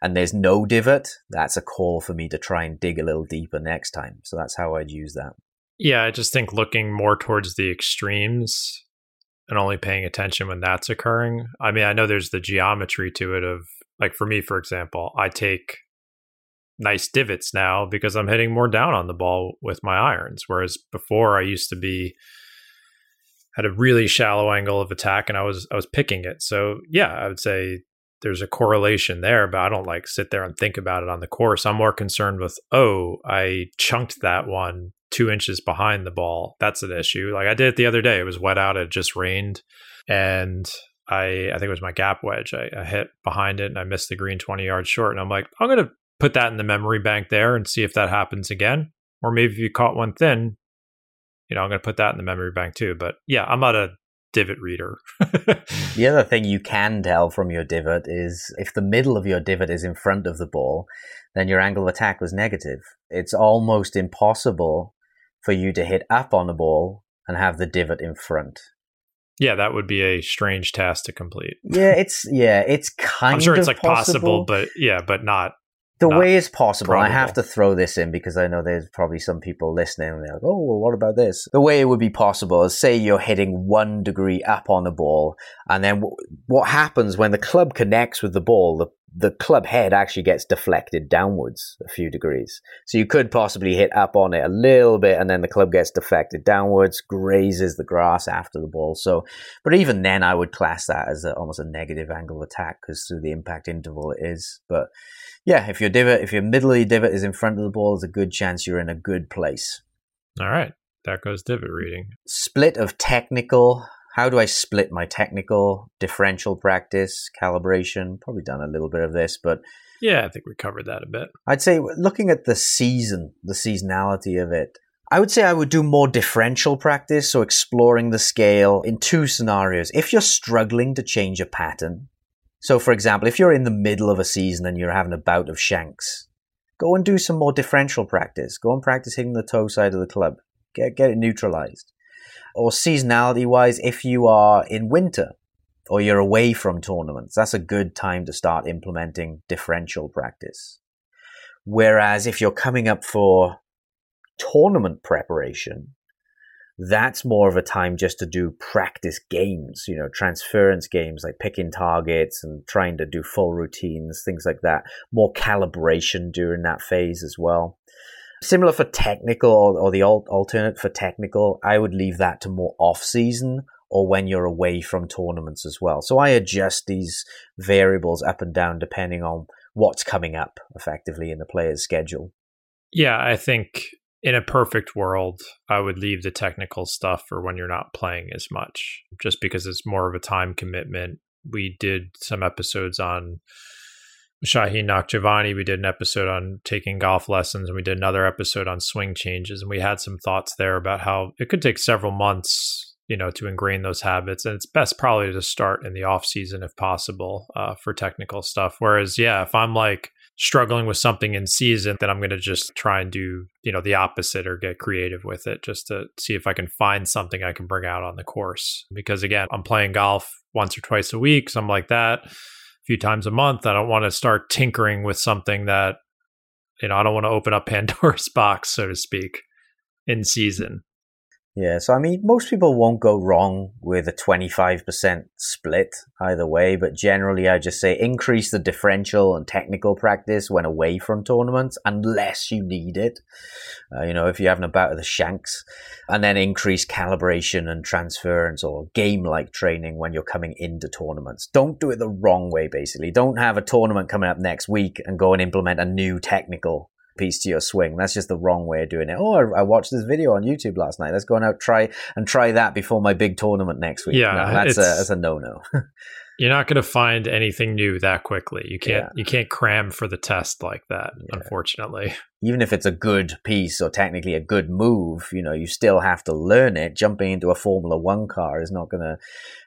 S1: and there's no divot, that's a call for me to try and dig a little deeper next time. So that's how I'd use that.
S2: Yeah, I just think looking more towards the extremes and only paying attention when that's occurring. I mean, I know there's the geometry to it of like for me, for example, I take nice divots now because I'm hitting more down on the ball with my irons. Whereas before I used to be had a really shallow angle of attack and I was I was picking it. So yeah, I would say there's a correlation there, but I don't like sit there and think about it on the course. I'm more concerned with, oh, I chunked that one two inches behind the ball. That's an issue. Like I did it the other day. It was wet out. It just rained. And I, I think it was my gap wedge. I, I hit behind it and I missed the green 20 yards short. And I'm like, I'm to put that in the memory bank there and see if that happens again. Or maybe if you caught one thin, you know, I'm going to put that in the memory bank too. But yeah, I'm not a divot reader. (laughs)
S1: the other thing you can tell from your divot is if the middle of your divot is in front of the ball, then your angle of attack was negative. It's almost impossible for you to hit up on the ball and have the divot in front.
S2: Yeah, that would be a strange task to complete.
S1: Yeah, (laughs) it's yeah, it's kind. Of.
S2: I'm sure it's like
S1: possible,
S2: possible, but yeah, but not.
S1: The way is possible. I have to throw this in because I know there's probably some people listening and they're like, "Oh, well, what about this?" The way it would be possible is say you're hitting one degree up on the ball, and then w- what happens when the club connects with the ball? The the club head actually gets deflected downwards a few degrees. So you could possibly hit up on it a little bit, and then the club gets deflected downwards, grazes the grass after the ball. So, but even then, I would class that as a, almost a negative angle of attack because through the impact interval it is. But yeah, if your divot, if your middle of your divot is in front of the ball, there's a good chance you're in a good place.
S2: All right, that goes divot reading.
S1: Split of technical. How do I split my technical differential practice calibration? Probably done a little bit of this, but
S2: Yeah, I think we covered that a bit.
S1: I'd say looking at the season, the seasonality of it, I would say I would do more differential practice, so exploring the scale in two scenarios. If you're struggling to change a pattern, so for example, if you're in the middle of a season and you're having a bout of shanks, go and do some more differential practice. Go and practice hitting the toe side of the club. Get get it neutralized. Or seasonality wise, if you are in winter or you're away from tournaments, that's a good time to start implementing differential practice. Whereas if you're coming up for tournament preparation, that's more of a time just to do practice games, you know, transference games like picking targets and trying to do full routines, things like that. More calibration during that phase as well. Similar for technical or, the al- alternate for technical, I would leave that to more off season or when you're away from tournaments as well. So I adjust these variables up and down depending on what's coming up effectively in the player's schedule.
S2: Yeah, I think in a perfect world, I would leave the technical stuff for when you're not playing as much, just because it's more of a time commitment. We did some episodes on Shaheen Nakjavani. We did an episode on taking golf lessons, and we did another episode on swing changes. And we had some thoughts there about how it could take several months, you know, to ingrain those habits. And it's best probably to start in the off season if possible uh, for technical stuff. Whereas, yeah, if I'm like struggling with something in season, then I'm going to just try and do, you know, the opposite or get creative with it just to see if I can find something I can bring out on the course. Because again, I'm playing golf once or twice a week, something like that, a few times a month. I don't want to start tinkering with something that, you know, I don't want to open up (laughs) Pandora's box, so to speak, in season.
S1: Yeah, so I mean, most people won't go wrong with a 25% split either way, but generally I just say increase the differential and technical practice when away from tournaments, unless you need it. Uh, you know, if you're having a bout of the shanks, and then increase calibration and transference or game like training when you're coming into tournaments. Don't do it the wrong way, basically. Don't have a tournament coming up next week and go and implement a new technical piece to your swing. That's just the wrong way of doing it. Oh, I, I watched this video on YouTube last night. Let's go and out try and try that before my big tournament next week.
S2: Yeah,
S1: No, that's a that's a no no. (laughs)
S2: You're not going to find anything new that quickly. You can't
S1: Yeah.
S2: you can't cram for the test like that,
S1: Yeah.
S2: unfortunately. (laughs)
S1: Even if it's a good piece or technically a good move, you know, you still have to learn it. Jumping into a Formula One car is not going to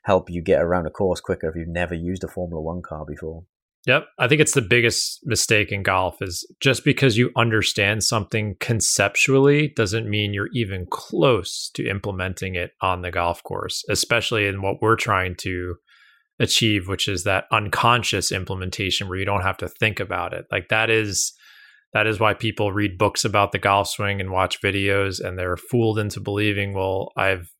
S1: help you get around a course quicker if you've never used a Formula One car before.
S2: Yep. I think it's the biggest mistake in golf is just because you understand something conceptually doesn't mean you're even close to implementing it on the golf course, especially in what we're trying to achieve, which is that unconscious implementation where you don't have to think about it. Like that is that is why people read books about the golf swing and watch videos and they're fooled into believing, well, I've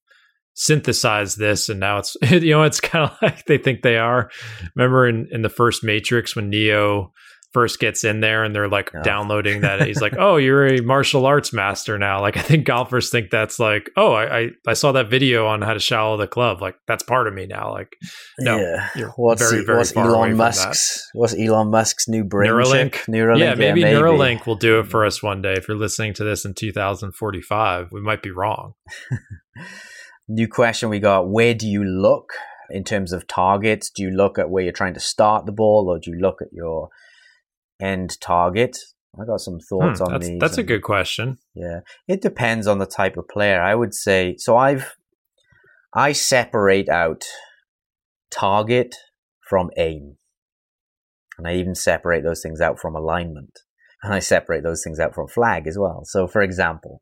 S2: synthesized this and now it's (laughs) you know it's kind of (laughs) like they think they are remember in, in the first matrix when neo first gets in there and they're like oh. downloading that. He's like, (laughs) "Oh, you're a martial arts master now." Like I think golfers think that's like, "Oh, I I, I saw that video on how to shallow the club. Like that's part of me now." Like no,
S1: yeah. what's very, very what's Elon Musk's what's Elon Musk's new brain Neuralink? Chip?
S2: Neuralink. Yeah, maybe, yeah, maybe Neuralink will do it for us one day. If you're listening to this in 2045, we might be wrong.
S1: New question we got: Where do you look? In terms of targets, do you look at where you're trying to start the ball, or do you look at your end target? I got some thoughts hmm, on
S2: that's,
S1: these.
S2: That's and, a good question.
S1: Yeah, it depends on the type of player. I would say so. I've I separate out target from aim, and I even separate those things out from alignment, and I separate those things out from flag as well. So, for example,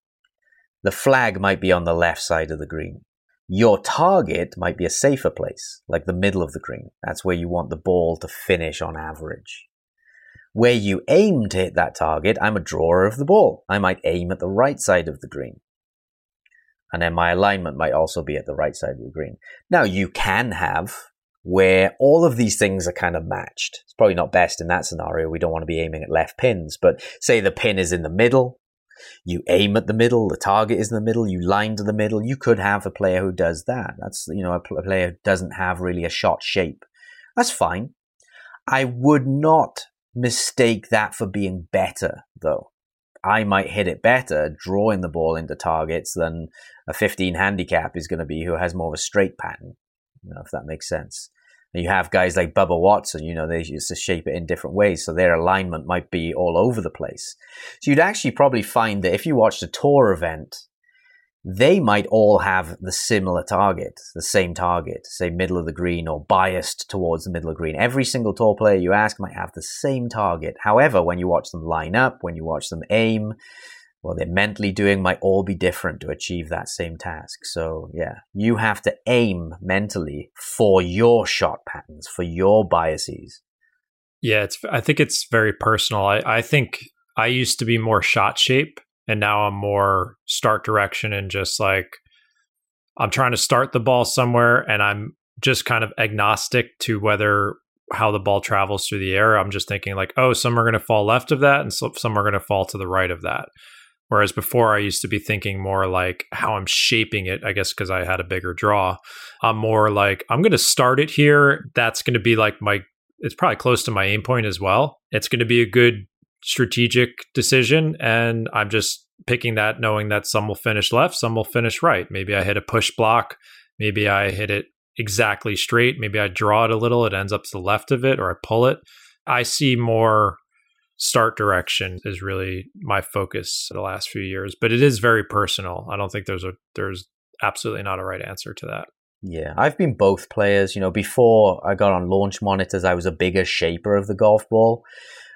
S1: the flag might be on the left side of the green. Your target might be a safer place, like the middle of the green. That's where you want the ball to finish on average. Where you aim to hit that target, I'm a drawer of the ball. I might aim at the right side of the green. And then my alignment might also be at the right side of the green. Now you can have where all of these things are kind of matched. It's probably not best in that scenario. We don't want to be aiming at left pins, but say the pin is in the middle. You aim at the middle, the target is in the middle, you line to the middle. You could have a player who does that. That's, you know, a, player who doesn't have really a shot shape. That's fine. I would not mistake that for being better, though. I might hit it better drawing the ball into targets than a 15 handicap is going to be who has more of a straight pattern, you know, if that makes sense. And you have guys like Bubba Watson, you know, they used to shape it in different ways, so their alignment might be all over the place. So you'd actually probably find that if you watched a tour event they might all have the similar target, the same target, say middle of the green or biased towards the middle of the green. Every single tour player you ask might have the same target. However, when you watch them line up, when you watch them aim, what they're mentally doing might all be different to achieve that same task. So, yeah, you have to aim mentally for your shot patterns, for your biases.
S2: Yeah, it's. I think it's very personal. I, I think I used to be more shot shape and now I'm more start direction and just like I'm trying to start the ball somewhere and I'm just kind of agnostic to whether how the ball travels through the air. I'm just thinking like, oh, some are going to fall left of that and some are going to fall to the right of that. Whereas before I used to be thinking more like how I'm shaping it, I guess because I had a bigger draw. I'm more like I'm going to start it here. That's going to be like my it's probably close to my aim point as well. It's going to be a good strategic decision. And I'm just picking that knowing that some will finish left, some will finish right. Maybe I hit a push block. Maybe I hit it exactly straight. Maybe I draw it a little, it ends up to the left of it, or I pull it. I see more start direction is really my focus the last few years, but it is very personal. I don't think there's a there's absolutely not a right answer to that.
S1: Yeah, I've been both players. You know, before I got on launch monitors, I was a bigger shaper of the golf ball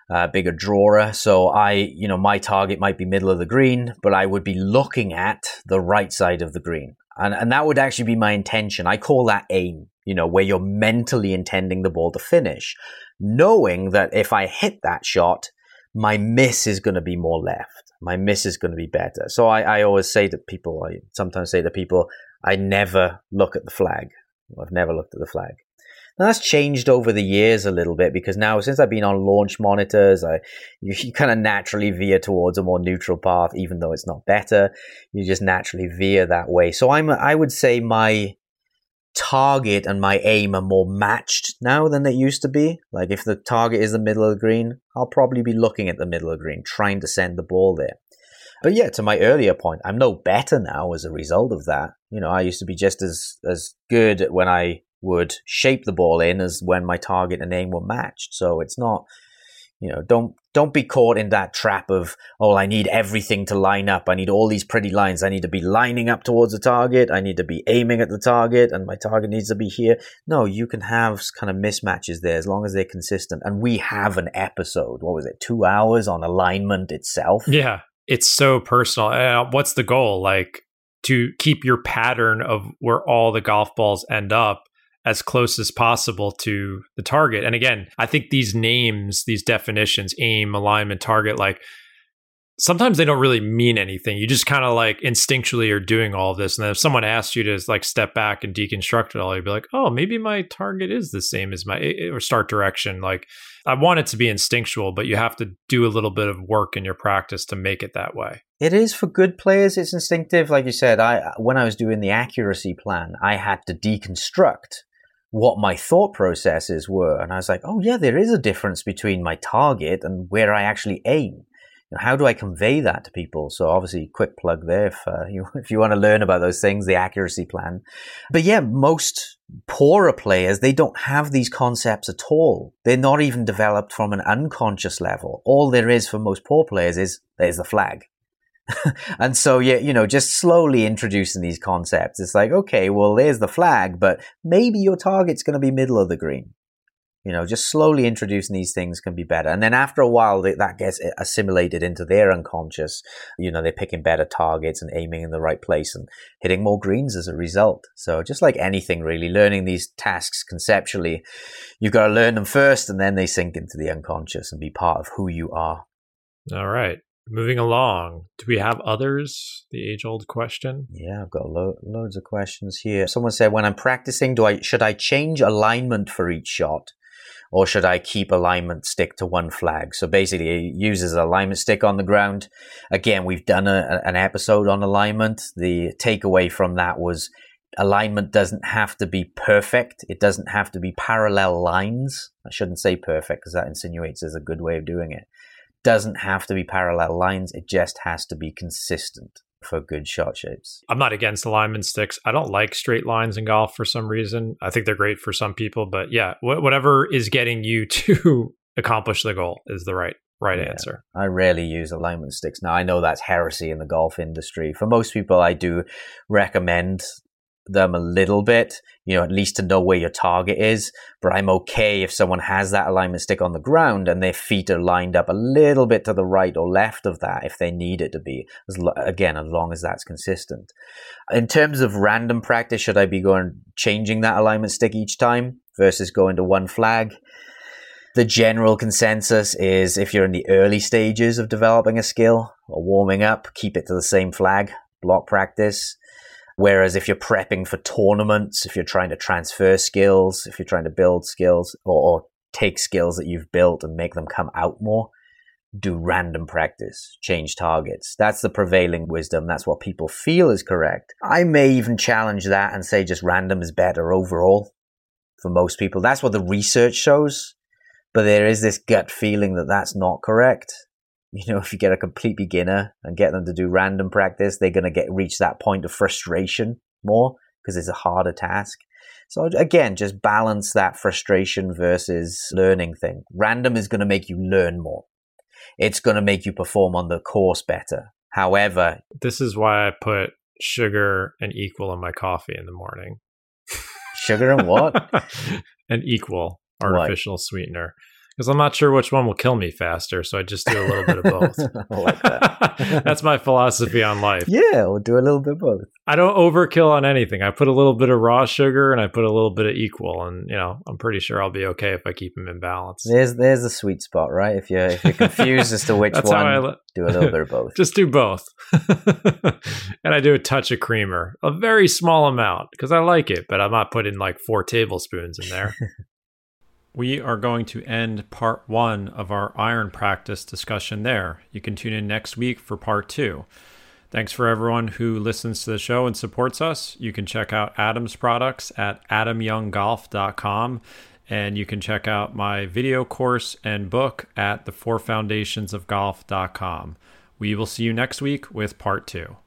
S1: uh, bigger drawer. So I, you know, my target might be middle of the green, but I would be looking at the right side of the green. And, and that would actually be my intention. I call that aim, you know, where you're mentally intending the ball to finish, knowing that if I hit that shot, my miss is going to be more left. My miss is going to be better. So I, I always say to people, I sometimes say to people, I never look at the flag. I've never looked at the flag. Now that's changed over the years a little bit because now since I've been on launch monitors, I you, (laughs) you kind of naturally veer towards a more neutral path, even though it's not better. You just naturally veer that way. So I'm I would say my target and my aim are more matched now than they used to be. Like if the target is the middle of the green, I'll probably be looking at the middle of the green, trying to send the ball there. But yeah, to my earlier point, I'm no better now as a result of that. You know, I used to be just as as good when I would shape the ball in as when my target and aim were matched. So it's not, you know, don't don't be caught in that trap of oh, I need everything to line up. I need all these pretty lines. I need to be lining up towards the target. I need to be aiming at the target, and my target needs to be here. No, you can have kind of mismatches there as long as they're consistent. And we have an episode. What was it? Two hours on alignment itself.
S2: Yeah, it's so personal. Uh, what's the goal? Like to keep your pattern of where all the golf balls end up as close as possible to the target. And again, I think these names, these definitions, aim, alignment, target, like sometimes they don't really mean anything. You just kind of like instinctually are doing all this. And then if someone asks you to like step back and deconstruct it all, you'd be like, oh, maybe my target is the same as my eh, eh, or start direction. Like I want it to be instinctual, but you have to do a little bit of work in your practice to make it that way.
S1: It is for good players. It's instinctive, like you said. I when I was doing the accuracy plan, I had to deconstruct what my thought processes were, and I was like, oh yeah, there is a difference between my target and where I actually aim how do I convey that to people? So obviously, quick plug there if uh, (laughs) you if you want to learn about those things, the accuracy plan. But yeah, most poorer players they don't have these concepts at all. They're not even developed from an unconscious level. All there is for most poor players is there's the flag. (laughs) and so yeah, you know, just slowly introducing these concepts. It's like, okay, well, there's the flag, but maybe your target's going to be middle of the green. You know, just slowly introducing these things can be better. And then after a while, that gets assimilated into their unconscious. You know, they're picking better targets and aiming in the right place and hitting more greens as a result. So just like anything really, learning these tasks conceptually, you've got to learn them first and then they sink into the unconscious and be part of who you are.
S2: All right. Moving along, do we have others? The age-old question.
S1: Yeah, I've got lo- loads of questions here. Someone said, "When I'm practicing, do I should I change alignment for each shot, or should I keep alignment stick to one flag? So basically, it uses alignment stick on the ground. Again, we've done a, an episode on alignment. The takeaway from that was alignment doesn't have to be perfect. It doesn't have to be parallel lines. I shouldn't say perfect because that insinuates there's a good way of doing it. Doesn't have to be parallel lines. It just has to be consistent for good shot shapes.
S2: I'm not against alignment sticks. I don't like straight lines in golf for some reason. I think they're great for some people, but yeah, wh- whatever is getting you (laughs) to accomplish the goal is the right right yeah, answer.
S1: I rarely use alignment sticks. Now I know that's heresy in the golf industry. For most people, I do recommend them a little bit, you know, at least to know where your target is. But I'm okay if someone has that alignment stick on the ground and their feet are lined up a little bit to the right or left of that if they need it to be. As lo- again, as long as that's consistent. In terms of random practice, should I be going changing that alignment stick each time versus going to one flag? The general consensus is if you're in the early stages of developing a skill or warming up, keep it to the same flag, block practice Whereas if you're prepping for tournaments, if you're trying to transfer skills, if you're trying to build skills or, or take skills that you've built and make them come out more, do random practice, change targets. That's the prevailing wisdom. That's what people feel is correct. I may even challenge that and say just random is better overall for most people. That's what the research shows. But there is this gut feeling that that's not correct (laughs) you know, if you get a complete beginner and get them to do random practice, they're going to get reach that point of frustration more because it's a harder task. So again, just balance that frustration versus learning thing. Random is going to make you learn more. It's going to make you perform on the course better. However,
S2: this is why I put sugar and equal in my coffee in the morning.
S1: Sugar and what? (laughs)
S2: an equal artificial what? sweetener because I'm not sure which one will kill me faster. So I just do a little bit of both. (laughs) like that. (laughs) That's my philosophy on life.
S1: Yeah, we'll do a little bit of both.
S2: I don't overkill on anything. I put a little bit of raw sugar and I put a little bit of equal, and you know I'm pretty sure I'll be okay if I keep them in balance.
S1: There's there's a sweet spot, right? If you're if you're confused as to (laughs) which one, li- do a little bit of both.
S2: Just do both, and I do a touch of creamer, a very small amount because I like it, but I'm not putting like four tablespoons in there we are going to end part one of our iron practice discussion there. You can tune in next week for part two. Thanks for everyone who listens to the show and supports us. You can check out Adam's products at adamyounggolf.com. And you can check out my video course and book at the four foundationsofgolf.com. We will see you next week with part two.